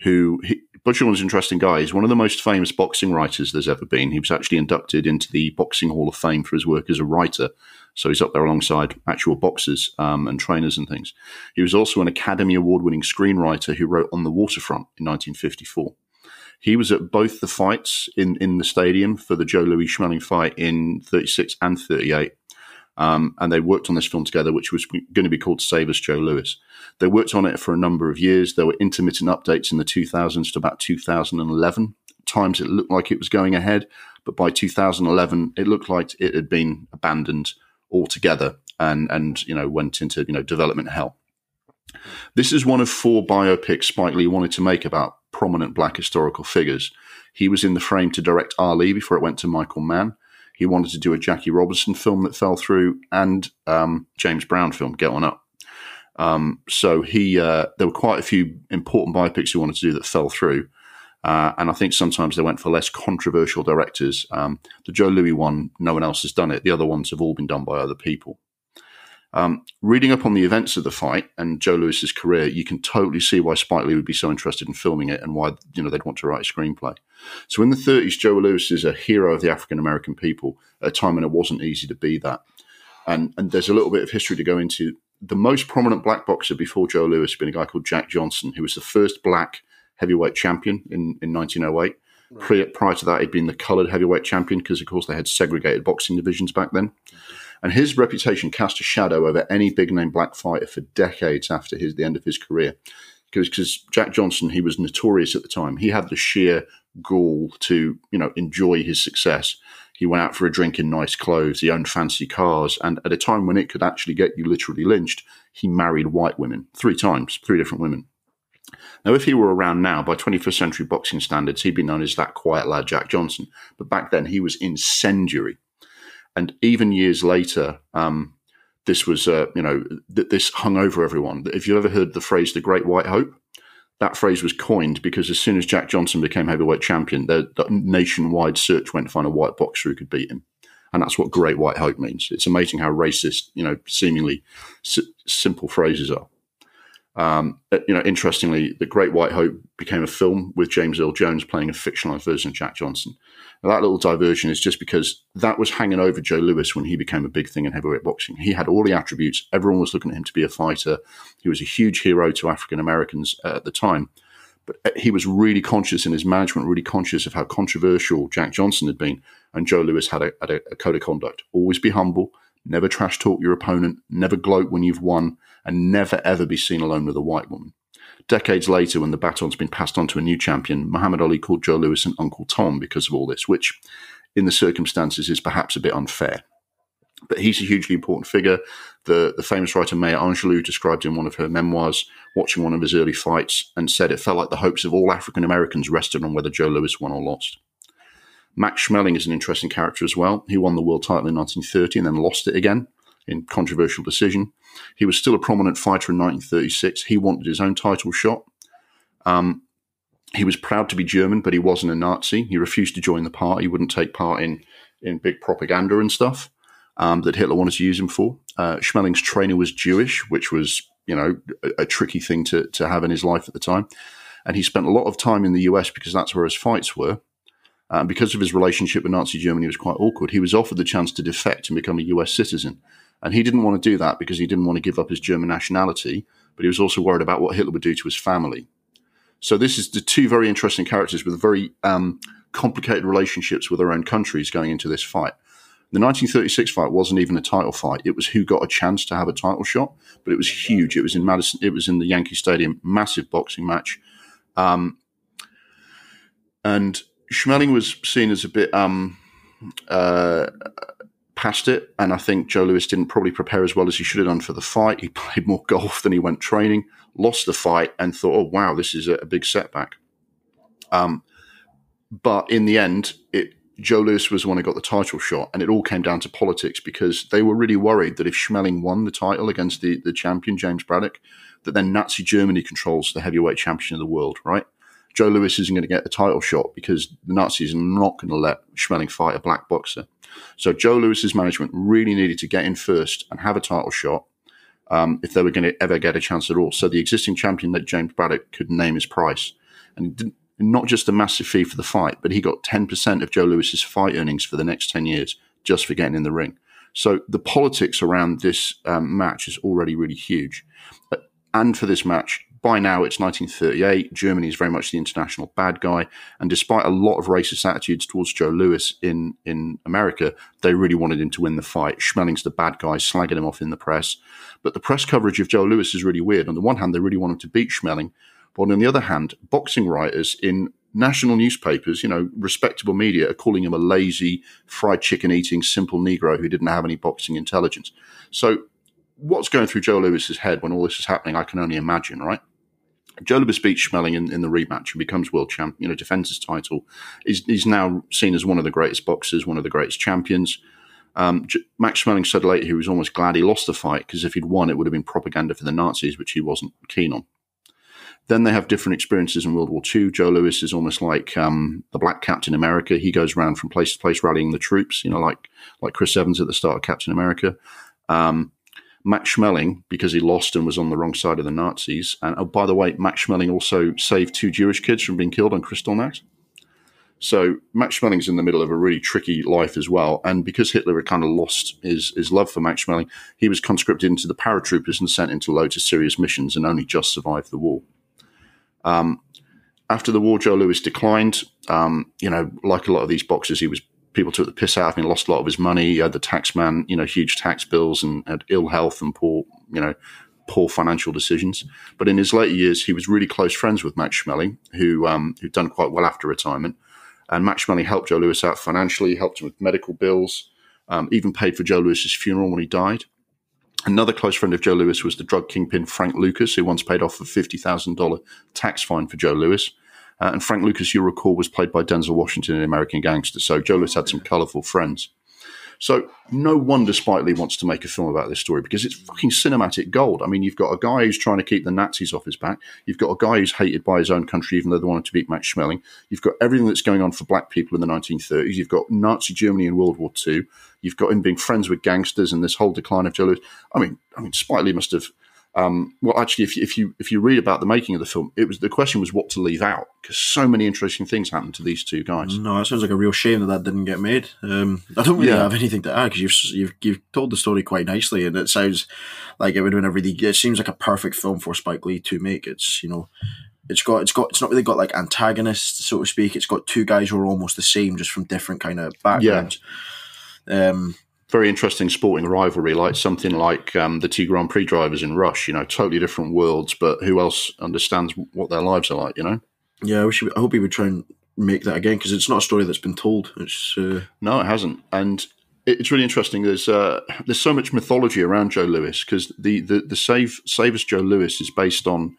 who he, Bud Schulberg's an interesting guy. He's one of the most famous boxing writers there's ever been. He was actually inducted into the Boxing Hall of Fame for his work as a writer so he's up there alongside actual boxers um, and trainers and things. He was also an Academy Award winning screenwriter who wrote On the Waterfront in 1954. He was at both the fights in, in the stadium for the Joe Louis Schmeling fight in 36 and 38. Um, and they worked on this film together, which was going to be called Save Us Joe Louis. They worked on it for a number of years. There were intermittent updates in the 2000s to about 2011. Times it looked like it was going ahead, but by 2011, it looked like it had been abandoned altogether and and you know went into you know development hell. This is one of four biopics Spike Lee wanted to make about prominent black historical figures. He was in the frame to direct Ali before it went to Michael Mann. He wanted to do a Jackie Robinson film that fell through and um, James Brown film, Get On Up. Um, so he, uh, there were quite a few important biopics he wanted to do that fell through. Uh, and I think sometimes they went for less controversial directors. Um, the Joe Louis one, no one else has done it. The other ones have all been done by other people. Um, reading up on the events of the fight and Joe Louis's career, you can totally see why Spike Lee would be so interested in filming it and why you know they'd want to write a screenplay. So in the 30s, Joe Louis is a hero of the African American people at a time when it wasn't easy to be that. And and there's a little bit of history to go into. The most prominent black boxer before Joe Louis had been a guy called Jack Johnson, who was the first black heavyweight champion in, in 1908. Right. prior to that, he'd been the coloured heavyweight champion because, of course, they had segregated boxing divisions back then. Mm-hmm. And his reputation cast a shadow over any big name black fighter for decades after his, the end of his career. Because Jack Johnson, he was notorious at the time. He had the sheer gall to, you know, enjoy his success. He went out for a drink in nice clothes. He owned fancy cars. And at a time when it could actually get you literally lynched, he married white women three times, three different women. Now, if he were around now by 21st century boxing standards, he'd be known as that quiet lad, Jack Johnson. But back then, he was incendiary. And even years later, um, this was, uh, you know, th- this hung over everyone. If you ever heard the phrase "the Great White Hope," that phrase was coined because as soon as Jack Johnson became heavyweight champion, the, the nationwide search went to find a white boxer who could beat him, and that's what "Great White Hope" means. It's amazing how racist, you know, seemingly s- simple phrases are. Um, uh, you know, interestingly, The Great White Hope became a film with James Earl Jones playing a fictionalized version of Jack Johnson. Now, that little diversion is just because that was hanging over Joe Louis when he became a big thing in heavyweight boxing. He had all the attributes. Everyone was looking at him to be a fighter. He was a huge hero to African Americans at the time. But uh, he was really conscious in his management, really conscious of how controversial Jack Johnson had been. And Joe Louis had a, had a, a code of conduct. Always be humble, never trash talk your opponent, never gloat when you've won, and never ever be seen alone with a white woman. Decades later, when the baton's been passed on to a new champion, Muhammad Ali called Joe Louis an Uncle Tom because of all this, which in the circumstances is perhaps a bit unfair. But he's a hugely important figure. The, the famous writer Maya Angelou described in one of her memoirs watching one of his early fights and said it felt like the hopes of all African Americans rested on whether Joe Louis won or lost. Max Schmeling is an interesting character as well. He won the world title in 1930 and then lost it again in controversial decision. He was still a prominent fighter in 1936. He wanted his own title shot. Um, he was proud to be German, but he wasn't a Nazi. He refused to join the party. He wouldn't take part in in big propaganda and stuff um, that Hitler wanted to use him for. Uh, Schmeling's trainer was Jewish, which was you know a, a, tricky thing to to have in his life at the time. And he spent a lot of time in the US because that's where his fights were. Uh, because of his relationship with Nazi Germany it was quite awkward. He was offered the chance to defect and become a US citizen. And he didn't want to do that because he didn't want to give up his German nationality, but he was also worried about what Hitler would do to his family. So this is the two very interesting characters with very um, complicated relationships with their own countries going into this fight. The 1936 fight wasn't even a title fight. It was who got a chance to have a title shot, but it was huge. It was in Madison. It was in the Yankee Stadium, massive boxing match. Um, and Schmeling was seen as a bit um, uh, past it. And I think Joe Louis didn't probably prepare as well as he should have done for the fight. He played more golf than he went training, lost the fight, and thought, oh, wow, this is a, big setback. Um, but in the end, it, Joe Louis was the one who got the title shot, and it all came down to politics because they were really worried that if Schmeling won the title against the, the champion, James Braddock, that then Nazi Germany controls the heavyweight champion of the world, right? Joe Louis isn't going to get the title shot because the Nazis are not going to let Schmeling fight a black boxer. So Joe Louis's management really needed to get in first and have a title shot um, if they were going to ever get a chance at all. So the existing champion that James Braddock could name his price, and not just a massive fee for the fight, but he got ten percent of Joe Louis's fight earnings for the next ten years just for getting in the ring. So the politics around this um, match is already really huge. And for this match, by now it's 1938. Germany is very much the international bad guy, and despite a lot of racist attitudes towards Joe Louis in in America, they really wanted him to win the fight. Schmeling's the bad guy, slagging him off in the press. But the press coverage of Joe Louis is really weird. On the one hand, they really want him to beat Schmeling, but on the other hand, boxing writers in national newspapers, you know, respectable media, are calling him a lazy, fried chicken eating, simple Negro who didn't have any boxing intelligence. So what's going through Joe Louis's head when all this is happening, I can only imagine, right? Joe Louis beats Schmeling in, in the rematch and becomes world champ, you know, defends his title. He's, he's now seen as one of the greatest boxers, one of the greatest champions. Um, Max Schmeling said later he was almost glad he lost the fight because if he'd won, it would have been propaganda for the Nazis, which he wasn't keen on. Then they have different experiences in World War II. Joe Louis is almost like um, the Black Captain America. He goes around from place to place rallying the troops, you know, like like Chris Evans at the start of Captain America. Um, Max Schmeling, because he lost and was on the wrong side of the Nazis. And oh, by the way, Max Schmeling also saved two Jewish kids from being killed on Kristallnacht. So Max Schmeling's in the middle of a really tricky life as well. And because Hitler had kind of lost his, his love for Max Schmeling, he was conscripted into the paratroopers and sent into loads of serious missions and only just survived the war. Um, after the war, Joe Louis declined. Um, you know, like a lot of these boxers, he was people took the piss out of him, lost a lot of his money. He had the tax man, you know, huge tax bills and had ill health and poor, you know, poor financial decisions. But in his later years, he was really close friends with Max Schmeling, who um, who'd done quite well after retirement. And Max Schmeling helped Joe Louis out financially, helped him with medical bills, um, even paid for Joe Louis's funeral when he died. Another close friend of Joe Louis was the drug kingpin Frank Lucas, who once paid off a $50,000 tax fine for Joe Louis. Uh, and Frank Lucas, you recall, was played by Denzel Washington in American Gangster. So Joe had some colourful friends. So no wonder Spike Lee wants to make a film about this story because it's fucking cinematic gold. I mean, you've got a guy who's trying to keep the Nazis off his back. You've got a guy who's hated by his own country, even though they wanted to beat Max Schmeling. You've got everything that's going on for black people in the 1930s. You've got Nazi Germany in World War II. You've got him being friends with gangsters and this whole decline of Joe Louis. I mean, I mean, Spike Lee must have um, well, actually, if you, if you if you read about the making of the film, it was the question was what to leave out because so many interesting things happened to these two guys. No, it sounds like a real shame that that didn't get made. Um, I don't really yeah. have anything to add because you've, you've you've told the story quite nicely, and it sounds like it would have been a really. It seems like a perfect film for Spike Lee to make. It's you know, it's got it's got it's not really got like antagonists so to speak. It's got two guys who are almost the same, just from different kind of backgrounds. Yeah. Um, very interesting sporting rivalry, like something like um, the two Grand Prix drivers in Rush. You know, totally different worlds, but who else understands what their lives are like? You know. Yeah, I wish. I hope he would try and make that again because it's not a story that's been told. It's uh... no, it hasn't, and it's really interesting. There's uh, there's so much mythology around Joe Louis because the the the save save us Joe Louis is based on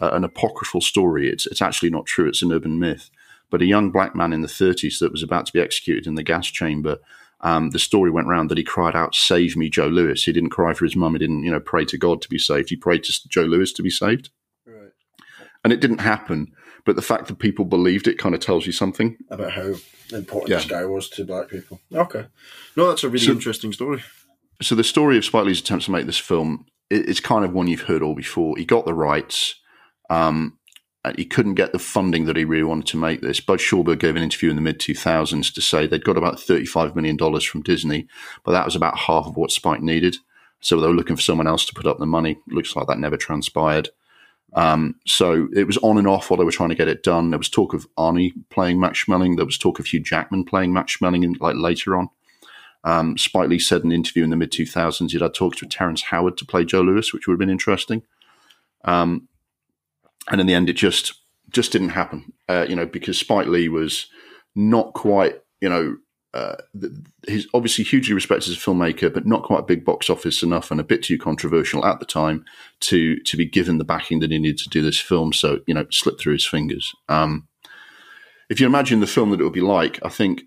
uh, an apocryphal story. It's it's actually not true. It's an urban myth. But a young black man in the 30s that was about to be executed in the gas chamber um, the story went around that he cried out, "Save me, Joe Louis." He didn't cry for his mum. He didn't, you know, pray to God to be saved. He prayed to Joe Louis to be saved. Right. And it didn't happen. But the fact that people believed it kind of tells you something about how important yeah. this guy was to black people. Okay, no, that's a really so, interesting story. So the story of Spike Lee's attempts to make this film, it's kind of one you've heard all before. He got the rights. Um, he couldn't get the funding that he really wanted to make this. Bud Schulberg gave an interview in the mid 2000s to say they'd got about $35 million from Disney, but that was about half of what Spike needed. So they were looking for someone else to put up the money. Looks like that never transpired. Um, so it was on and off while they were trying to get it done. There was talk of Arnie playing Max Schmeling. There was talk of Hugh Jackman playing Max Schmeling in, like later on. Um, Spike Lee said in an interview in the mid 2000s he'd had talks with Terrence Howard to play Joe Louis, which would have been interesting. Um, and in the end, it just just didn't happen. Uh, you know, because Spike Lee was not quite, you know, uh, he's obviously hugely respected as a filmmaker, but not quite big box office enough, and a bit too controversial at the time to to be given the backing that he needed to do this film. So you know, slipped through his fingers. Um, if you imagine the film that it would be like, I think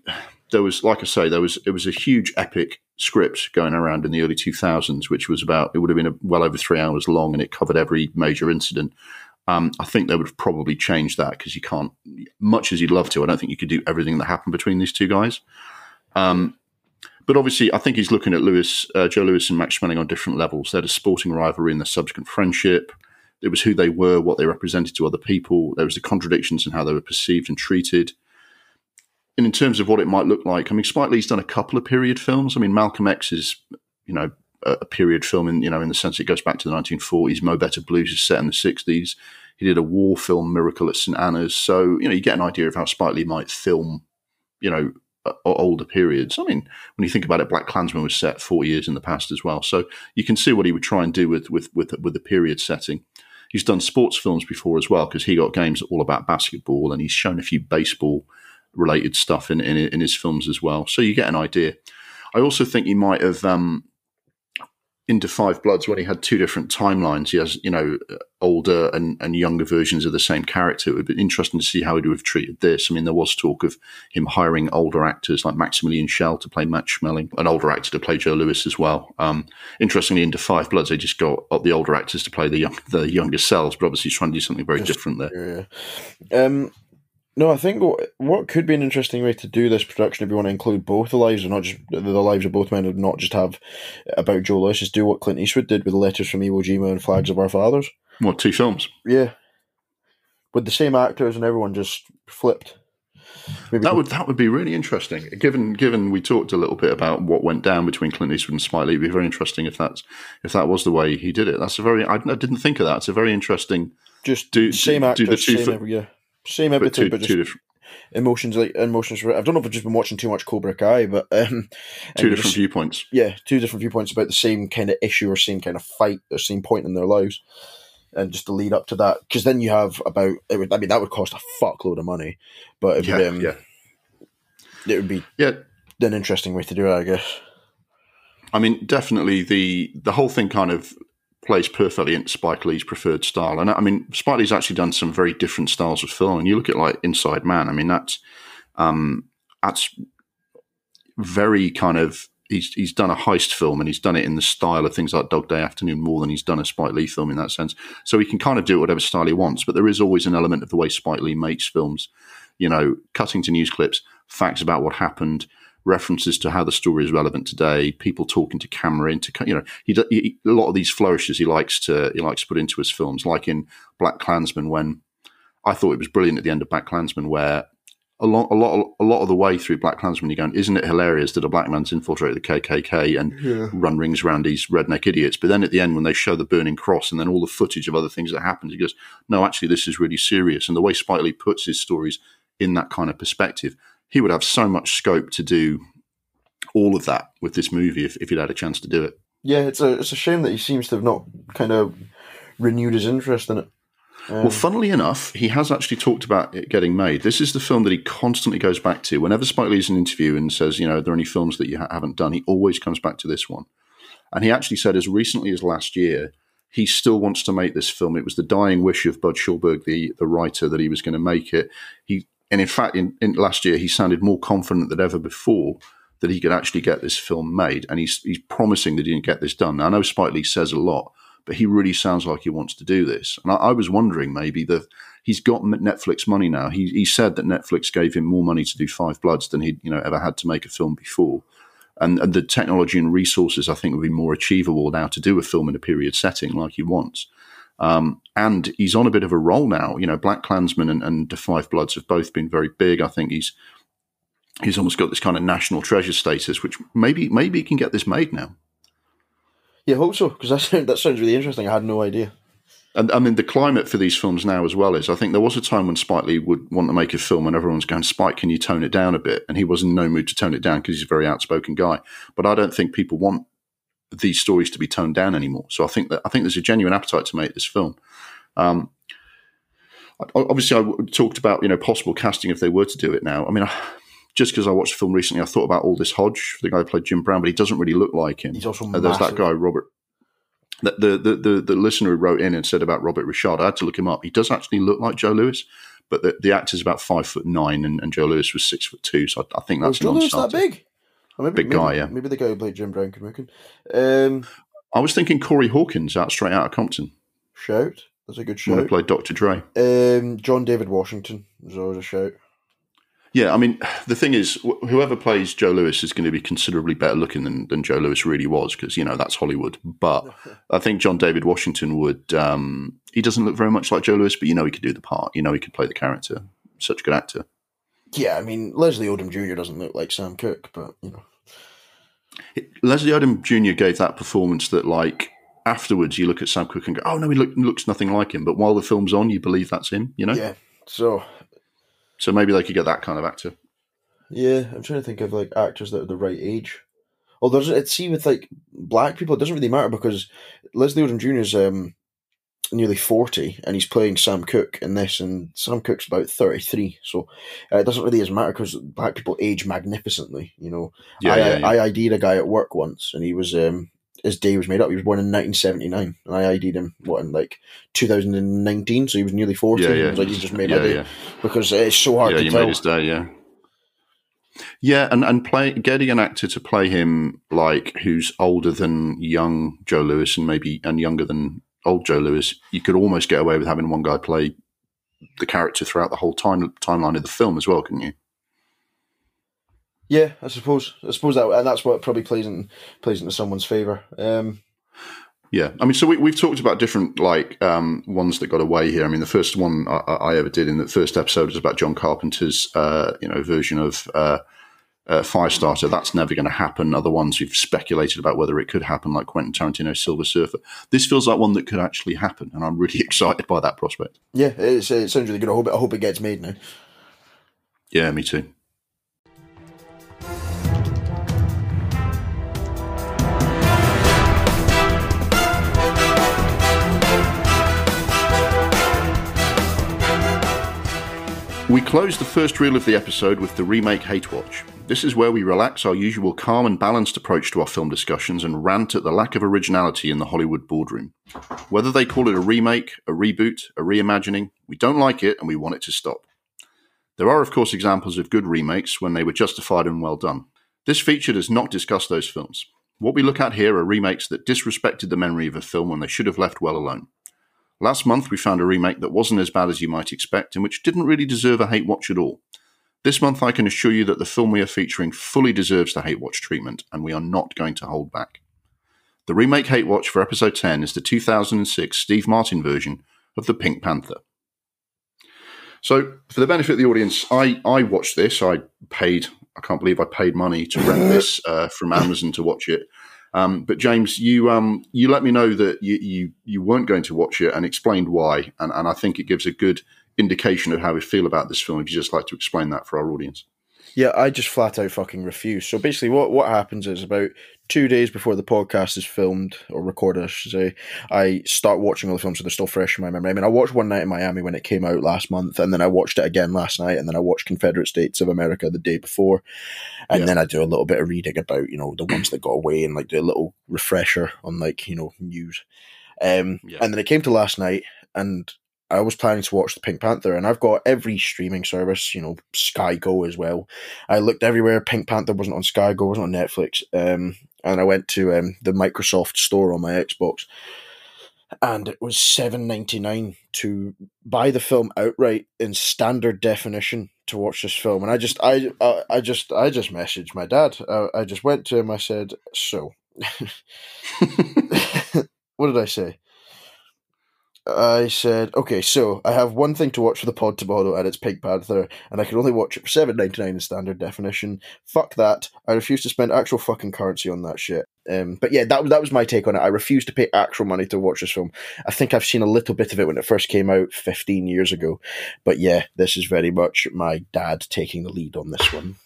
there was, like I say, there was it was a huge epic script going around in the early 2000s, which was about it would have been well over three hours long, and it covered every major incident. Um, I think they would have probably changed that because you can't, much as you'd love to, I don't think you could do everything that happened between these two guys. Um, but obviously, I think he's looking at Louis, uh, Joe Louis and Max Schmeling on different levels. They had a sporting rivalry and the subsequent friendship. It was who they were, what they represented to other people. There was the contradictions in how they were perceived and treated. And in terms of what it might look like, I mean, Spike Lee's done a couple of period films. I mean, Malcolm X is, you know, a period film in you know in the sense it goes back to the 1940s. Mo Better Blues is set in the 60s. He did a war film, Miracle at St Anna's. So you know you get an idea of how Spike Lee might film, you know, older periods. I mean, when you think about it, Black Klansman was set 40 years in the past as well. So you can see what he would try and do with with with, with the period setting. He's done sports films before as well because he got games all about basketball and he's shown a few baseball related stuff in, in, in his films as well. So you get an idea. I also think he might have um, in Da Five Bloods when he had two different timelines. He has, you know, older and, and younger versions of the same character. It would be interesting to see how he would have treated this. I mean, there was talk of him hiring older actors like Maximilian Schell to play Max Schmeling, an older actor to play Joe Louis as well. Um, interestingly, in Da Five Bloods, they just got the older actors to play the young, the younger selves, but obviously he's trying to do something very different there. Yeah. Um, no, I think what, what could be an interesting way to do this production, if you want to include both the lives, and not just the lives of both men, and not just have about Joe Louis, is do what Clint Eastwood did with letters from Iwo Jima and Flags of Our Fathers. What two films? Yeah, with the same actors and everyone just flipped. Maybe that would that would be really interesting. Given given we talked a little bit about what went down between Clint Eastwood and Spike Lee, it'd be very interesting if that's if that was the way he did it. That's a very I, I didn't think of that. It's a very interesting. Just do same actors, do the two same every, yeah. Same everything, but, two, but just different... emotions like emotions. I don't know if I've just been watching too much Cobra Kai, but um, two different just, viewpoints. Yeah, two different viewpoints about the same kind of issue or same kind of fight or same point in their lives, and just to lead up to that. Because then you have about. It would, I mean, that would cost a fuckload of money, but it would, yeah, um, yeah. it would be yeah an interesting way to do it, I guess. I mean, definitely the the whole thing kind of plays perfectly into Spike Lee's preferred style. And I mean, Spike Lee's actually done some very different styles of film. And you look at like Inside Man. I mean, that's um, that's very kind of he's he's done a heist film and he's done it in the style of things like Dog Day Afternoon more than he's done a Spike Lee film in that sense. So he can kind of do whatever style he wants, but there is always an element of the way Spike Lee makes films. You know, cutting to news clips, facts about what happened, references to how the story is relevant today, people talking to camera into you know he, he, a lot of these flourishes he likes to he likes to put into his films, like in Black Klansman when I thought it was brilliant at the end of Black Klansman where a lot, a lot, a lot of the way through Black Klansman, you're going, isn't it hilarious that a black man's infiltrated the KKK and yeah. run rings around these redneck idiots? But then at the end, when they show the burning cross and then all the footage of other things that happened, he goes, no, actually, this is really serious. And the way Spike Lee puts his stories in that kind of perspective, he would have so much scope to do all of that with this movie if, if he'd had a chance to do it. Yeah, it's a it's a shame that he seems to have not kind of renewed his interest in it. Um, well, funnily enough, he has actually talked about it getting made. This is the film that he constantly goes back to. Whenever Spike Lee's in an interview and says, you know, are there any films that you ha- haven't done, he always comes back to this one. And he actually said, as recently as last year, he still wants to make this film. It was the dying wish of Bud Schulberg, the, the writer, that he was going to make it. He and in fact, in, in, last year, he sounded more confident than ever before that he could actually get this film made. And he's, he's promising that he can get this done. Now, I know Spike Lee says a lot, but he really sounds like he wants to do this. And I, I was wondering maybe that he's got Netflix money now. He, he said that Netflix gave him more money to do Five Bloods than he'd you know ever had to make a film before. And, and the technology and resources, I think, would be more achievable now to do a film in a period setting like he wants. Um, and he's on a bit of a roll now. You know, Black Klansman and, and The Five Bloods have both been very big. I think he's he's almost got this kind of national treasure status, which maybe maybe he can get this made now. Yeah, I hope so because that sounds, that sounds really interesting. I had no idea. And I mean, the climate for these films now as well is I think there was a time when Spike Lee would want to make a film and everyone's going, Spike, can you tone it down a bit? And he was in no mood to tone it down because he's a very outspoken guy. But I don't think people want these stories to be toned down anymore. So I think that I think there's a genuine appetite to make this film. Um, obviously, I talked about you know possible casting if they were to do it now. I mean, just because I watched the film recently, I thought about Aldis Hodge, the guy who played Jim Brown, but he doesn't really look like him. He's also uh, there's that guy Robert. The, the, the the listener who wrote in and said about Robert Richard, I had to look him up. He does actually look like Joe Louis, but the, the actor's about five foot nine, and, and Joe Louis was six foot two. So I, I think that's oh, Joe Louis that big. Maybe, big guy, maybe, yeah. Maybe the guy who played Jim Brown could make him. Um, I was thinking Corey Hawkins out straight out of Compton. Shout. That's a good shout. Who played Dr. Dre. Um, John David Washington was always a shout. Yeah, I mean, the thing is, whoever plays Joe Louis is going to be considerably better looking than, than Joe Louis really was because, you know, that's Hollywood. But I think John David Washington would, um, he doesn't look very much like Joe Louis, but you know he could do the part. You know he could play the character. Such a good actor. Yeah, I mean, Leslie Odom Jr. doesn't look like Sam Cooke, but, you know. Leslie Odom Jr. gave that performance that, like, afterwards you look at Sam Cooke and go, oh, no, he look, looks nothing like him. But while the film's on, you believe that's him, you know? Yeah. So so maybe they could get that kind of actor. Yeah, I'm trying to think of like actors that are the right age. There's it see with like black people, it doesn't really matter because Leslie Odom Jr. is um, nearly forty and he's playing Sam Cooke in this, and Sam Cooke's about thirty three. So uh, it doesn't really as matter because black people age magnificently. You know, yeah, I, yeah, yeah. I ID'd a guy at work once, and he was um, his day was made up. He was born in 1979, and I ID'd him what in like 2019, so he was nearly 40. Yeah, yeah. It was like he just made Yeah, my day yeah. because it's so hard yeah, to you tell. made his day. Yeah, yeah, and and play getting an actor to play him like who's older than young Joe Louis and maybe and younger than old Joe Louis. You could almost get away with having one guy play the character throughout the whole time timeline of the film as well, couldn't you? Yeah, I suppose. I suppose that, and that's what probably plays in plays into someone's favor. Um, Yeah, I mean, so we, we've talked about different like um, ones that got away here. I mean, the first one I, I ever did in the first episode was about John Carpenter's, uh, you know, version of uh, uh, Firestarter. That's never going to happen. Other ones we've speculated about whether it could happen, like Quentin Tarantino's Silver Surfer. This feels like one that could actually happen, and I'm really excited by that prospect. yeah, it sounds really good. I hope it, I hope it gets made now. Yeah, me too. We close the first reel of the episode with the remake Hate Watch. This is where we relax our usual calm and balanced approach to our film discussions and rant at the lack of originality in the Hollywood boardroom. Whether they call it a remake, a reboot, a reimagining, we don't like it and we want it to stop. There are, of course, examples of good remakes when they were justified and well done. This feature does not discuss those films. What we look at here are remakes that disrespected the memory of a film when they should have left well alone. Last month, we found a remake that wasn't as bad as you might expect and which didn't really deserve a hate watch at all. This month, I can assure you that the film we are featuring fully deserves the hate watch treatment, and we are not going to hold back. The remake hate watch for episode 10 is the 2006 Steve Martin version of The Pink Panther. So, for the benefit of the audience, I, I watched this. I paid, I can't believe I paid money to rent this uh, from Amazon to watch it. Um, but James, you um, you let me know that you, you you weren't going to watch it and explained why, and, and I think it gives a good indication of how we feel about this film. If you just like to explain that for our audience. Yeah, I just flat out fucking refuse. So basically, what what happens is about two days before the podcast is filmed or recorded, I should say, I start watching all the films so they're still fresh in my memory. I mean, I watched One Night in Miami when it came out last month, and then I watched it again last night, and then I watched Confederate States of America the day before, and Yeah. then I do a little bit of reading about you know the ones that got away and like do a little refresher on like you know news. Um, Yeah. and then it came to last night, and I was planning to watch the Pink Panther, and I've got every streaming service, you know, Sky Go as well. I looked everywhere. Pink Panther wasn't on Sky Go, wasn't on Netflix. Um, and I went to um, the Microsoft store on my Xbox, and it was seven ninety nine to buy the film outright in standard definition to watch this film. And I just, I, I, I just, I just messaged my dad. I, I just went to him. I said, "So, what did I say?" I said, okay, so I have one thing to watch for the pod tomorrow, and it's Pink Panther, and I can only watch it for seven ninety nine in standard definition. Fuck that! I refuse to spend actual fucking currency on that shit. Um, but yeah, that was that was my take on it. I refuse to pay actual money to watch this film. I think I've seen a little bit of it when it first came out fifteen years ago, but yeah, this is very much my dad taking the lead on this one.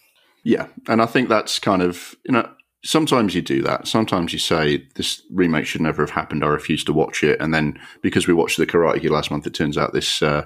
Yeah, and I think that's kind of you know sometimes you do that. Sometimes you say this remake should never have happened. I refuse to watch it, and then because we watched the Karate Kid last month, it turns out this uh,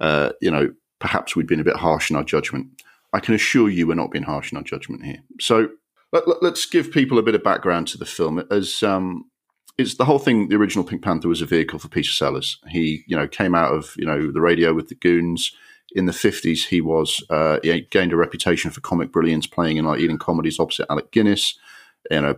uh, you know perhaps we'd been a bit harsh in our judgment. I can assure you we're not being harsh in our judgment here. So let, let, us give people a bit of background to the film as. Um, it's the whole thing. The original Pink Panther was a vehicle for Peter Sellers. He, you know, came out of you know the radio with the Goons in the fifties. He was uh, he gained a reputation for comic brilliance, playing in like Ealing comedies opposite Alec Guinness. You know,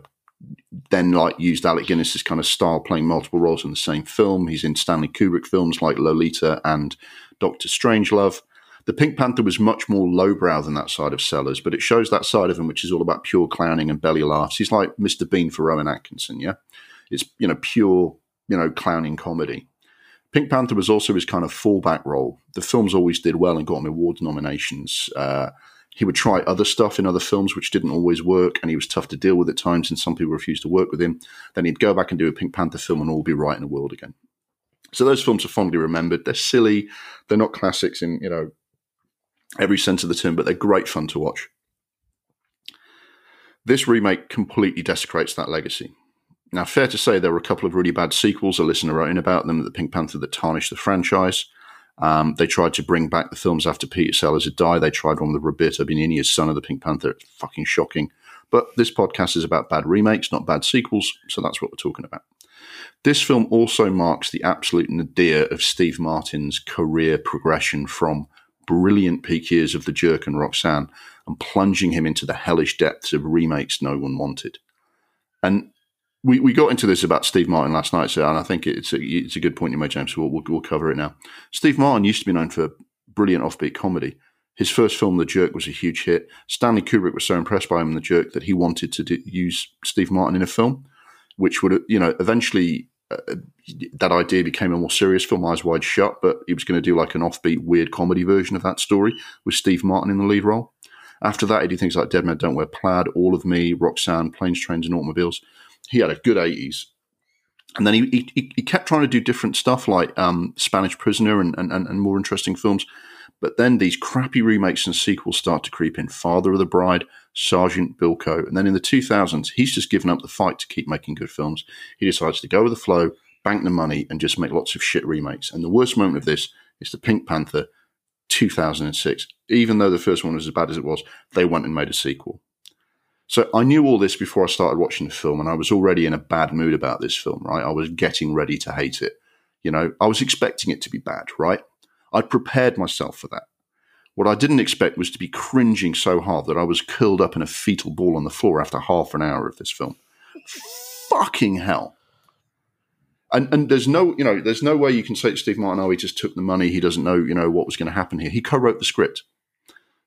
then like used Alec Guinness's kind of style, playing multiple roles in the same film. He's in Stanley Kubrick films like Lolita and Doctor Strangelove. The Pink Panther was much more lowbrow than that side of Sellers, but it shows that side of him, which is all about pure clowning and belly laughs. He's like Mr. Bean for Rowan Atkinson, yeah. It's you know pure you know clowning comedy. Pink Panther was also his kind of fallback role. The films always did well and got him award nominations. Uh, he would try other stuff in other films which didn't always work, and he was tough to deal with at times, and some people refused to work with him. Then he'd go back and do a Pink Panther film, and all be right in the world again. So those films are fondly remembered. They're silly. They're not classics in you know every sense of the term, but they're great fun to watch. This remake completely desecrates that legacy. Now, fair to say there were a couple of really bad sequels. A listener wrote in about them, The Pink Panther, that tarnished the franchise. Um, they tried to bring back the films after Peter Sellers had died. They tried one with Roberto Benigni as son of the Pink Panther. It's fucking shocking. But this podcast is about bad remakes, not bad sequels, so that's what we're talking about. This film also marks the absolute nadir of Steve Martin's career progression from brilliant peak years of The Jerk and Roxanne and plunging him into the hellish depths of remakes no one wanted. And we, we got into this about Steve Martin last night, so and I think it's a, it's a good point you made, James. So we'll, we'll, we'll cover it now. Steve Martin used to be known for brilliant offbeat comedy. His first film, The Jerk, was a huge hit. Stanley Kubrick was so impressed by him in The Jerk that he wanted to do, use Steve Martin in a film, which would, you know, eventually uh, that idea became a more serious film, Eyes Wide Shut, but he was going to do like an offbeat, weird comedy version of that story with Steve Martin in the lead role. After that, he did things like Dead Men Don't Wear Plaid, All of Me, Roxanne, Planes, Trains, and Automobiles. He had a good 80s. And then he, he, he kept trying to do different stuff like um, Spanish Prisoner and, and, and more interesting films. But then these crappy remakes and sequels start to creep in. Father of the Bride, Sergeant Bilko. And then in the 2000s, he's just given up the fight to keep making good films. He decides to go with the flow, bank the money, and just make lots of shit remakes. And the worst moment of this is the Pink Panther 2006. Even though the first one was as bad as it was, they went and made a sequel. So I knew all this before I started watching the film, and I was already in a bad mood about this film, right? I was getting ready to hate it. You know, I was expecting it to be bad, right? I'd prepared myself for that. What I didn't expect was to be cringing so hard that I was curled up in a fetal ball on the floor after half an hour of this film. Fucking hell. And and there's no, you know, there's no way you can say to Steve Martin, oh, he just took the money. He doesn't know, you know, what was going to happen here. He co-wrote the script.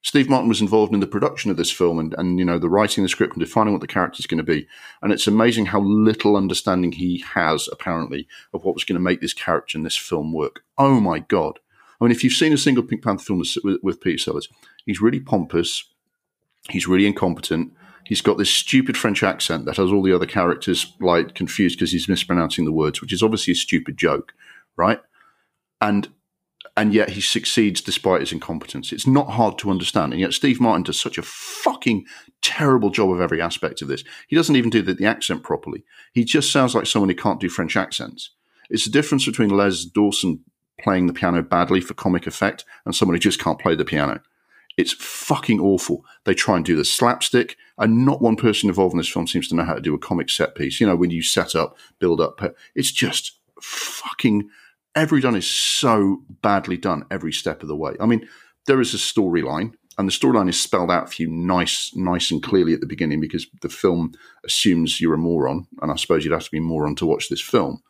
Steve Martin was involved in the production of this film and, and you know the writing the script and defining what the character is going to be. And it's amazing how little understanding he has apparently of what was going to make this character in this film work. Oh my god! I mean, if you've seen a single Pink Panther film with, with Peter Sellers, he's really pompous, he's really incompetent. He's got this stupid French accent that has all the other characters like confused because he's mispronouncing the words, which is obviously a stupid joke, right? And and yet he succeeds despite his incompetence. It's not hard to understand, and yet Steve Martin does such a fucking terrible job of every aspect of this. He doesn't even do the, the accent properly. He just sounds like someone who can't do French accents. It's the difference between Les Dawson playing the piano badly for comic effect and someone who just can't play the piano. It's fucking awful. They try and do the slapstick, and not one person involved in this film seems to know how to do a comic set piece. You know, when you set up, build up, it's just fucking. Every done is so badly done every step of the way. I mean, there is a storyline, and the storyline is spelled out for you nice, nice and clearly at the beginning because the film assumes you're a moron, and I suppose you'd have to be a moron to watch this film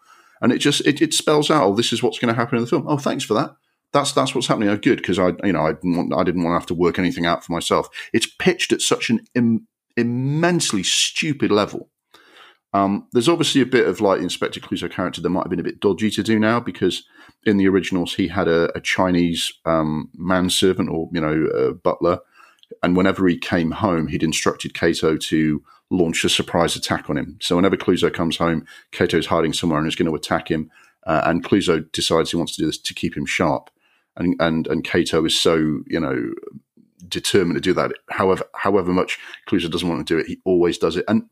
and it just it, it spells out, oh, this is what's going to happen in the film. Oh, thanks for that. That's that's what's happening. Oh, good because I you know I didn't want I didn't want to have to work anything out for myself. It's pitched at such an Im- immensely stupid level. Um, there's obviously a bit of like Inspector Clouseau character that might have been a bit dodgy to do now because in the originals he had a, a Chinese um, manservant or you know butler, and whenever he came home, he'd instructed Cato to launch a surprise attack on him. So whenever Clouseau comes home, Cato's hiding somewhere and is going to attack him. Uh, and Clouseau decides he wants to do this to keep him sharp. And and and Cato is so you know determined to do that. However, however much Clouseau doesn't want to do it, he always does it. And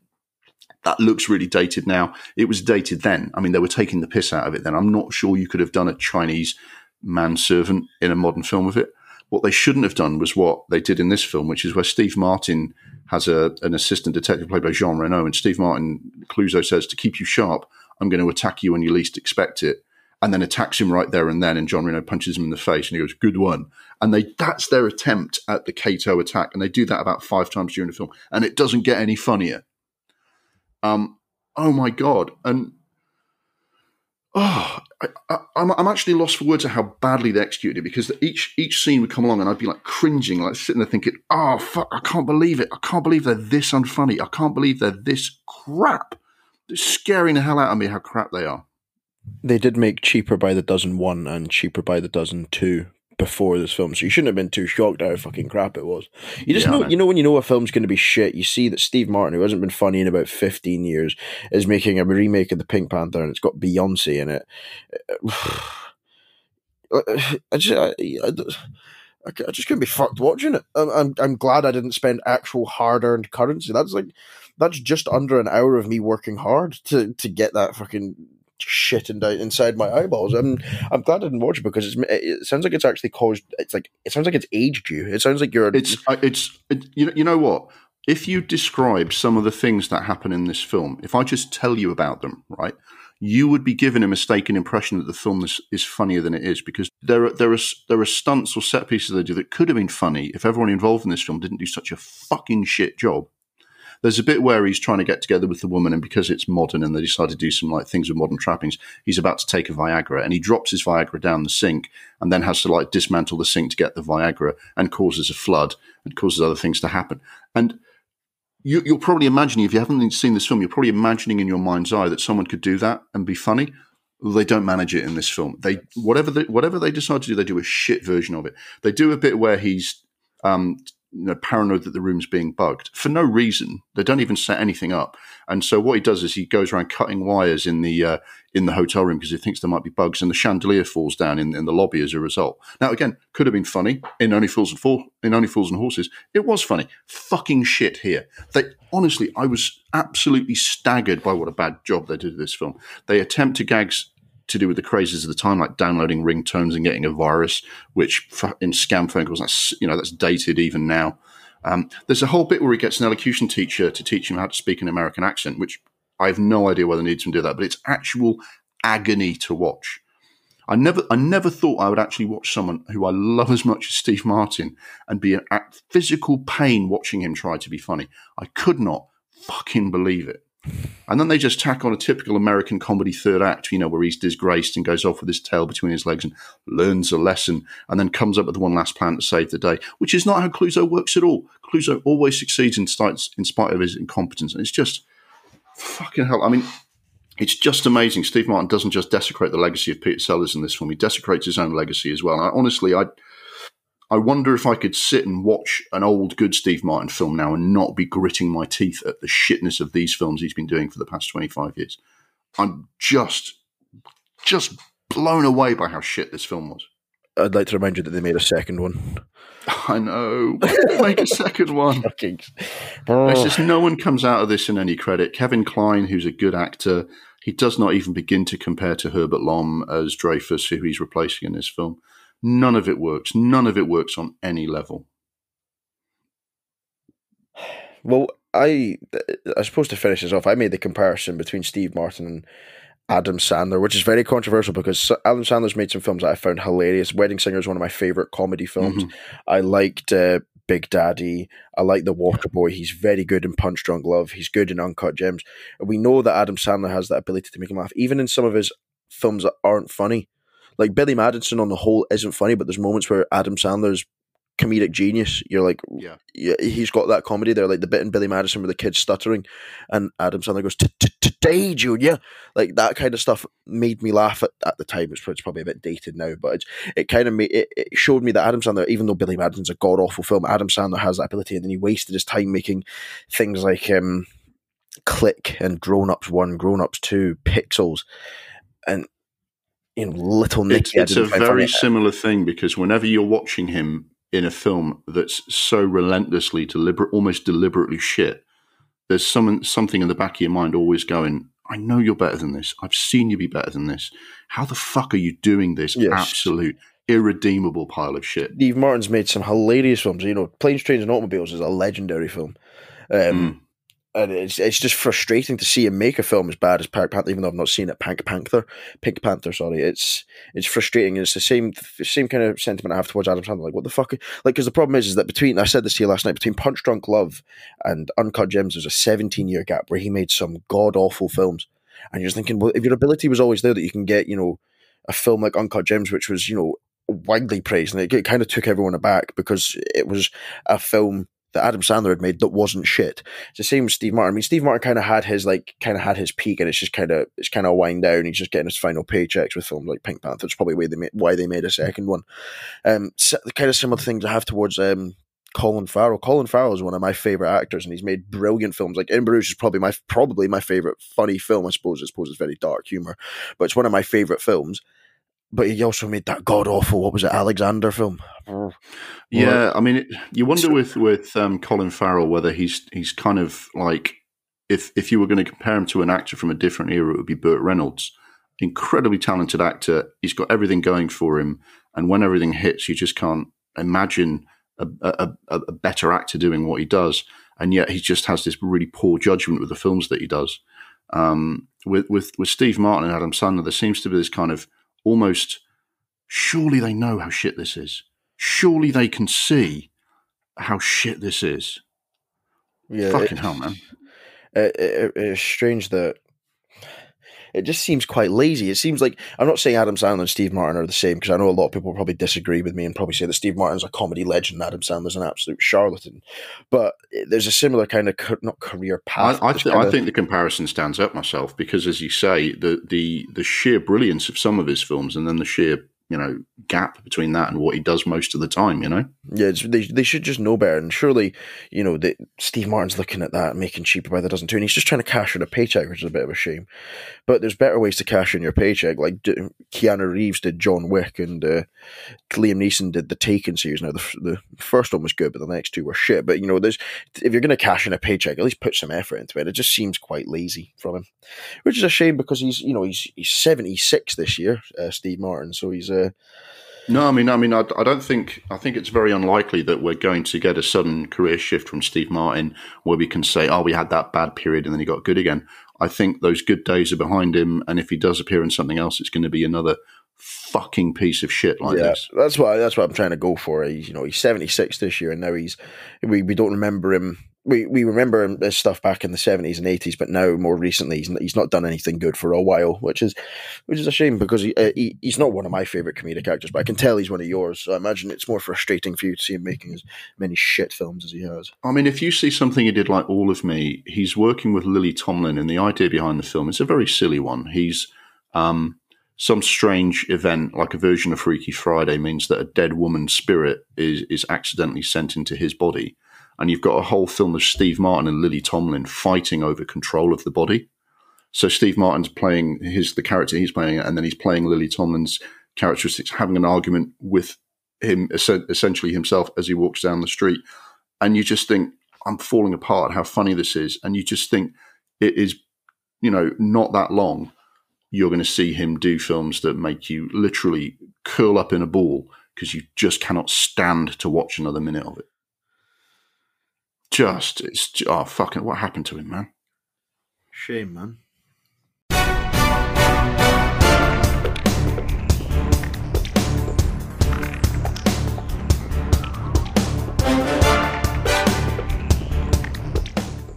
that looks really dated now. It was dated then. I mean, they were taking the piss out of it then. I'm not sure you could have done a Chinese manservant in a modern film with it. What they shouldn't have done was what they did in this film, which is where Steve Martin has a, an assistant detective played by Jean Reno, and Steve Martin Clouseau says to keep you sharp, I'm going to attack you when you least expect it, and then attacks him right there and then, and Jean Reno punches him in the face, and he goes, "Good one." And they that's their attempt at the Cato attack, and they do that about five times during the film, and it doesn't get any funnier. Um, oh my god, and oh, I, am I'm actually lost for words at how badly they executed it because each each scene would come along and I'd be like cringing, like sitting there thinking, "Oh fuck, I can't believe it! I can't believe they're this unfunny! I can't believe they're this crap! Scaring the hell out of me how crap they are." They did make cheaper by the dozen one and cheaper by the dozen two before this film, so you shouldn't have been too shocked at how fucking crap it was. You just yeah, know, you know, when you know a film's going to be shit, you see that Steve Martin, who hasn't been funny in about fifteen years, is making a remake of the Pink Panther, and it's got Beyonce in it. I just, I, I, I just couldn't be fucked watching it. I'm, I'm, I'm glad I didn't spend actual hard earned currency. That's like, that's just under an hour of me working hard to to get that fucking shitting down inside my eyeballs. I'm I'm glad I didn't watch it because it sounds like it's actually caused. It's like it sounds like it's aged you. It sounds like you're. It's it's it, you know you know what if you describe some of the things that happen in this film, if I just tell you about them, right, you would be given a mistaken impression that the film is, is funnier than it is because there are there are there are stunts or set pieces they do that could have been funny if everyone involved in this film didn't do such a fucking shit job. There's a bit where he's trying to get together with the woman, and because it's modern and they decide to do some like things with modern trappings, he's about to take a Viagra, and he drops his Viagra down the sink, and then has to like dismantle the sink to get the Viagra, and causes a flood and causes other things to happen. And you, you're probably imagining, if you haven't seen this film, you're probably imagining in your mind's eye that someone could do that and be funny. They don't manage it in this film. They whatever they, whatever they decide to do, they do a shit version of it. They do a bit where he's um, you know, paranoid that the room's being bugged for no reason. They don't even set anything up. And so what he does is he goes around cutting wires in the uh, in the hotel room because he thinks there might be bugs, and the chandelier falls down in, in the lobby as a result. Now again, could have been funny in Only Fools and in Only Fools and Horses. It was funny. Fucking shit here. They honestly, I was absolutely staggered by what a bad job they did with this film. They attempt to gags to do with the crazes of the time, like downloading ringtones and getting a virus, which in scam phone calls, that's you know that's dated even now. Um, there's a whole bit where he gets an elocution teacher to teach him how to speak an American accent, which I have no idea whether they need to do that, but it's actual agony to watch. I never, I never thought I would actually watch someone who I love as much as Steve Martin and be in physical pain watching him try to be funny. I could not fucking believe it. And then they just tack on a typical American comedy third act, you know, where he's disgraced and goes off with his tail between his legs and learns a lesson and then comes up with one last plan to save the day, which is not how Clouseau works at all. Clouseau always succeeds in, in spite of his incompetence. And it's just fucking hell. I mean, it's just amazing. Steve Martin doesn't just desecrate the legacy of Peter Sellers in this film, he desecrates his own legacy as well. And I, honestly, I I wonder if I could sit and watch an old good Steve Martin film now and not be gritting my teeth at the shitness of these films he's been doing for the past 25 years. I'm just, just blown away by how shit this film was. I'd like to remind you that they made a second one. I know. Make a second one. oh. It's just no one comes out of this in any credit. Kevin Kline, who's a good actor, he does not even begin to compare to Herbert Lom as Dreyfus, who he's replacing in this film. None of it works. None of it works on any level. Well, I I suppose to finish this off, I made the comparison between Steve Martin and Adam Sandler, which is very controversial because Adam Sandler's made some films that I found hilarious. Wedding Singer is one of my favorite comedy films. Mm-hmm. I liked uh, Big Daddy. I like The Waterboy. He's very good in Punch Drunk Love. He's good in Uncut Gems. We know that Adam Sandler has that ability to make him laugh, even in some of his films that aren't funny. Like Billy Madison on the whole isn't funny, but there's moments where Adam Sandler's comedic genius. You're like, yeah, he's got that comedy there, like the bit in Billy Madison where the kid's stuttering, and Adam Sandler goes, "Today, Junior," like that kind of stuff made me laugh at, at the time. It's, it's probably a bit dated now, but it kind of made it, it showed me that Adam Sandler, even though Billy Madison's a god awful film, Adam Sandler has that ability, and then he wasted his time making things like um, Click and Grown Ups One, Grown Ups Two, Pixels, and you know, little Nicky. It's, it's a very similar thing because whenever you're watching him in a film that's so relentlessly deliberate, almost deliberately shit, there's some something in the back of your mind always going, I know you're better than this. I've seen you be better than this. How the fuck are you doing this? Yes. Absolute irredeemable pile of shit. Steve Martin's made some hilarious films. You know, Planes, Trains, and Automobiles is a legendary film. Um, mm and it's it's just frustrating to see him make a film as bad as Pink Panther, even though I've not seen it. Pink Panther, Pink Panther, sorry. It's it's frustrating. It's the same same kind of sentiment I have towards Adam Sandler. Like, what the fuck? Like, because the problem is, is that between I said this to you last night, between Punch Drunk Love and Uncut Gems, there's a 17 year gap where he made some god awful films, and you're just thinking, well, if your ability was always there, that you can get, you know, a film like Uncut Gems, which was, you know, widely praised, and it, it kind of took everyone aback because it was a film that Adam Sandler had made that wasn't shit. It's the same with Steve Martin. I mean, Steve Martin kind of had his like kind of had his peak, and it's just kind of it's kind of wind down. He's just getting his final paychecks with films like Pink Panther. It's probably why they made, why they made a second one. Um, so, kind of similar things I have towards um Colin Farrell. Colin Farrell is one of my favorite actors, and he's made brilliant films. Like In Bruges is probably my probably my favorite funny film. I suppose I suppose it's very dark humor, but it's one of my favorite films but he also made that god awful. What was it, Alexander film? Yeah, I mean, it, you wonder with with um, Colin Farrell whether he's he's kind of like if if you were going to compare him to an actor from a different era, it would be Burt Reynolds. Incredibly talented actor. He's got everything going for him, and when everything hits, you just can't imagine a, a, a better actor doing what he does. and yet he just has this really poor judgment with the films that he does. Um, with with with Steve Martin and Adam Sandler, there seems to be this kind of almost surely they know how shit this is. Surely they can see how shit this is. Yeah, Fucking hell, man. it, it, it's strange that it just seems quite lazy. It seems like I'm not saying Adam Sandler and Steve Martin are the same because I know a lot of people probably disagree with me and probably say that Steve Martin's a comedy legend and Adam Sandler's an absolute charlatan. But there's a similar kind of not career path. I, just th- I think the comparison stands up myself because, as you say, the, the the sheer brilliance of some of his films, and then the sheer you know gap between that and what he does most of the time. You know, Yeah, they they should just know better. And surely, you know, the, Steve Martin's looking at that, making cheaper by the dozen too, and he's just trying to cash in a paycheck, which is a bit of a shame. But there's better ways to cash in your paycheck. Like Keanu Reeves did John Wick, and uh, Liam Neeson did the Taken series. Now the the first one was good, but the next two were shit. But you know, there's if you're going to cash in a paycheck, at least put some effort into it. It just seems quite lazy from him, which is a shame because he's you know he's he's 76 this year, uh, Steve Martin. So he's uh, No, I mean, I mean, I, I don't think. I think it's very unlikely that we're going to get a sudden career shift from Steve Martin, where we can say, "Oh, we had that bad period and then he got good again." I think those good days are behind him, and if he does appear in something else, it's going to be another fucking piece of shit like yeah, this. that's why that's what I'm trying to go for. He's you know he's 76 this year, and now he's we, we don't remember him. We we remember him his stuff back in the 70s and 80s, but now more recently he's he's not done anything good for a while, which is which is a shame because he, uh, he he's not one of my favorite comedic actors, but I can tell he's one of yours. So I imagine it's more frustrating for you to see him making as many shit films as he has. I mean, if you see something he did like All of Me, he's working with Lily Tomlin, and the idea behind the film is a very silly one. He's um, some strange event, like a version of Freaky Friday, means that a dead woman's spirit is is accidentally sent into his body, and you've got a whole film of Steve Martin and Lily Tomlin fighting over control of the body. So Steve Martin's playing his the character he's playing, and then he's playing Lily Tomlin's characteristics, having an argument with him, essentially himself, as he walks down the street and you just think I'm falling apart. How funny this is, and you just think it is, you know, not that long. You're going to see him do films that make you literally curl up in a ball because you just cannot stand to watch another minute of it. Just, it's oh fucking, what happened to him, man? Shame, man.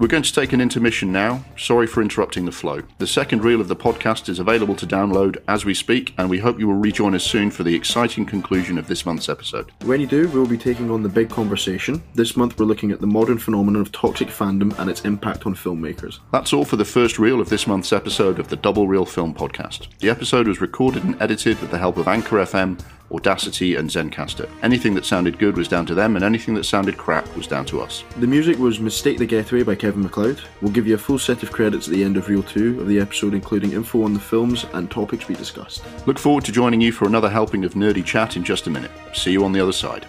We're going to take an intermission now. Sorry for interrupting the flow. The second reel of the podcast is available to download as we speak, and we hope you will rejoin us soon for the exciting conclusion of this month's episode. When you do, we'll be taking on the big conversation. This month, we're looking at the modern phenomenon of toxic fandom and its impact on filmmakers. That's all for the first reel of this month's episode of the Double Reel Film Podcast. The episode was recorded and edited with the help of Anchor FM, Audacity, and Zencastr. Anything that sounded good was down to them, and anything that sounded crap was down to us. The music was Mistake the Getaway by Kevin MacLeod. We'll give you a full set of credits at the end of Reel 2 of the episode, including info on the films and topics we discussed. Look forward to joining you for another helping of nerdy chat in just a minute. See you on the other side.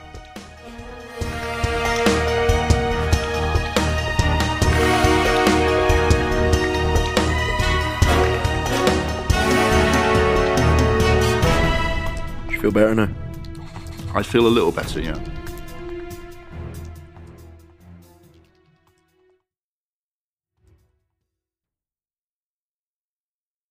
Feel better now? I feel a little better, yeah.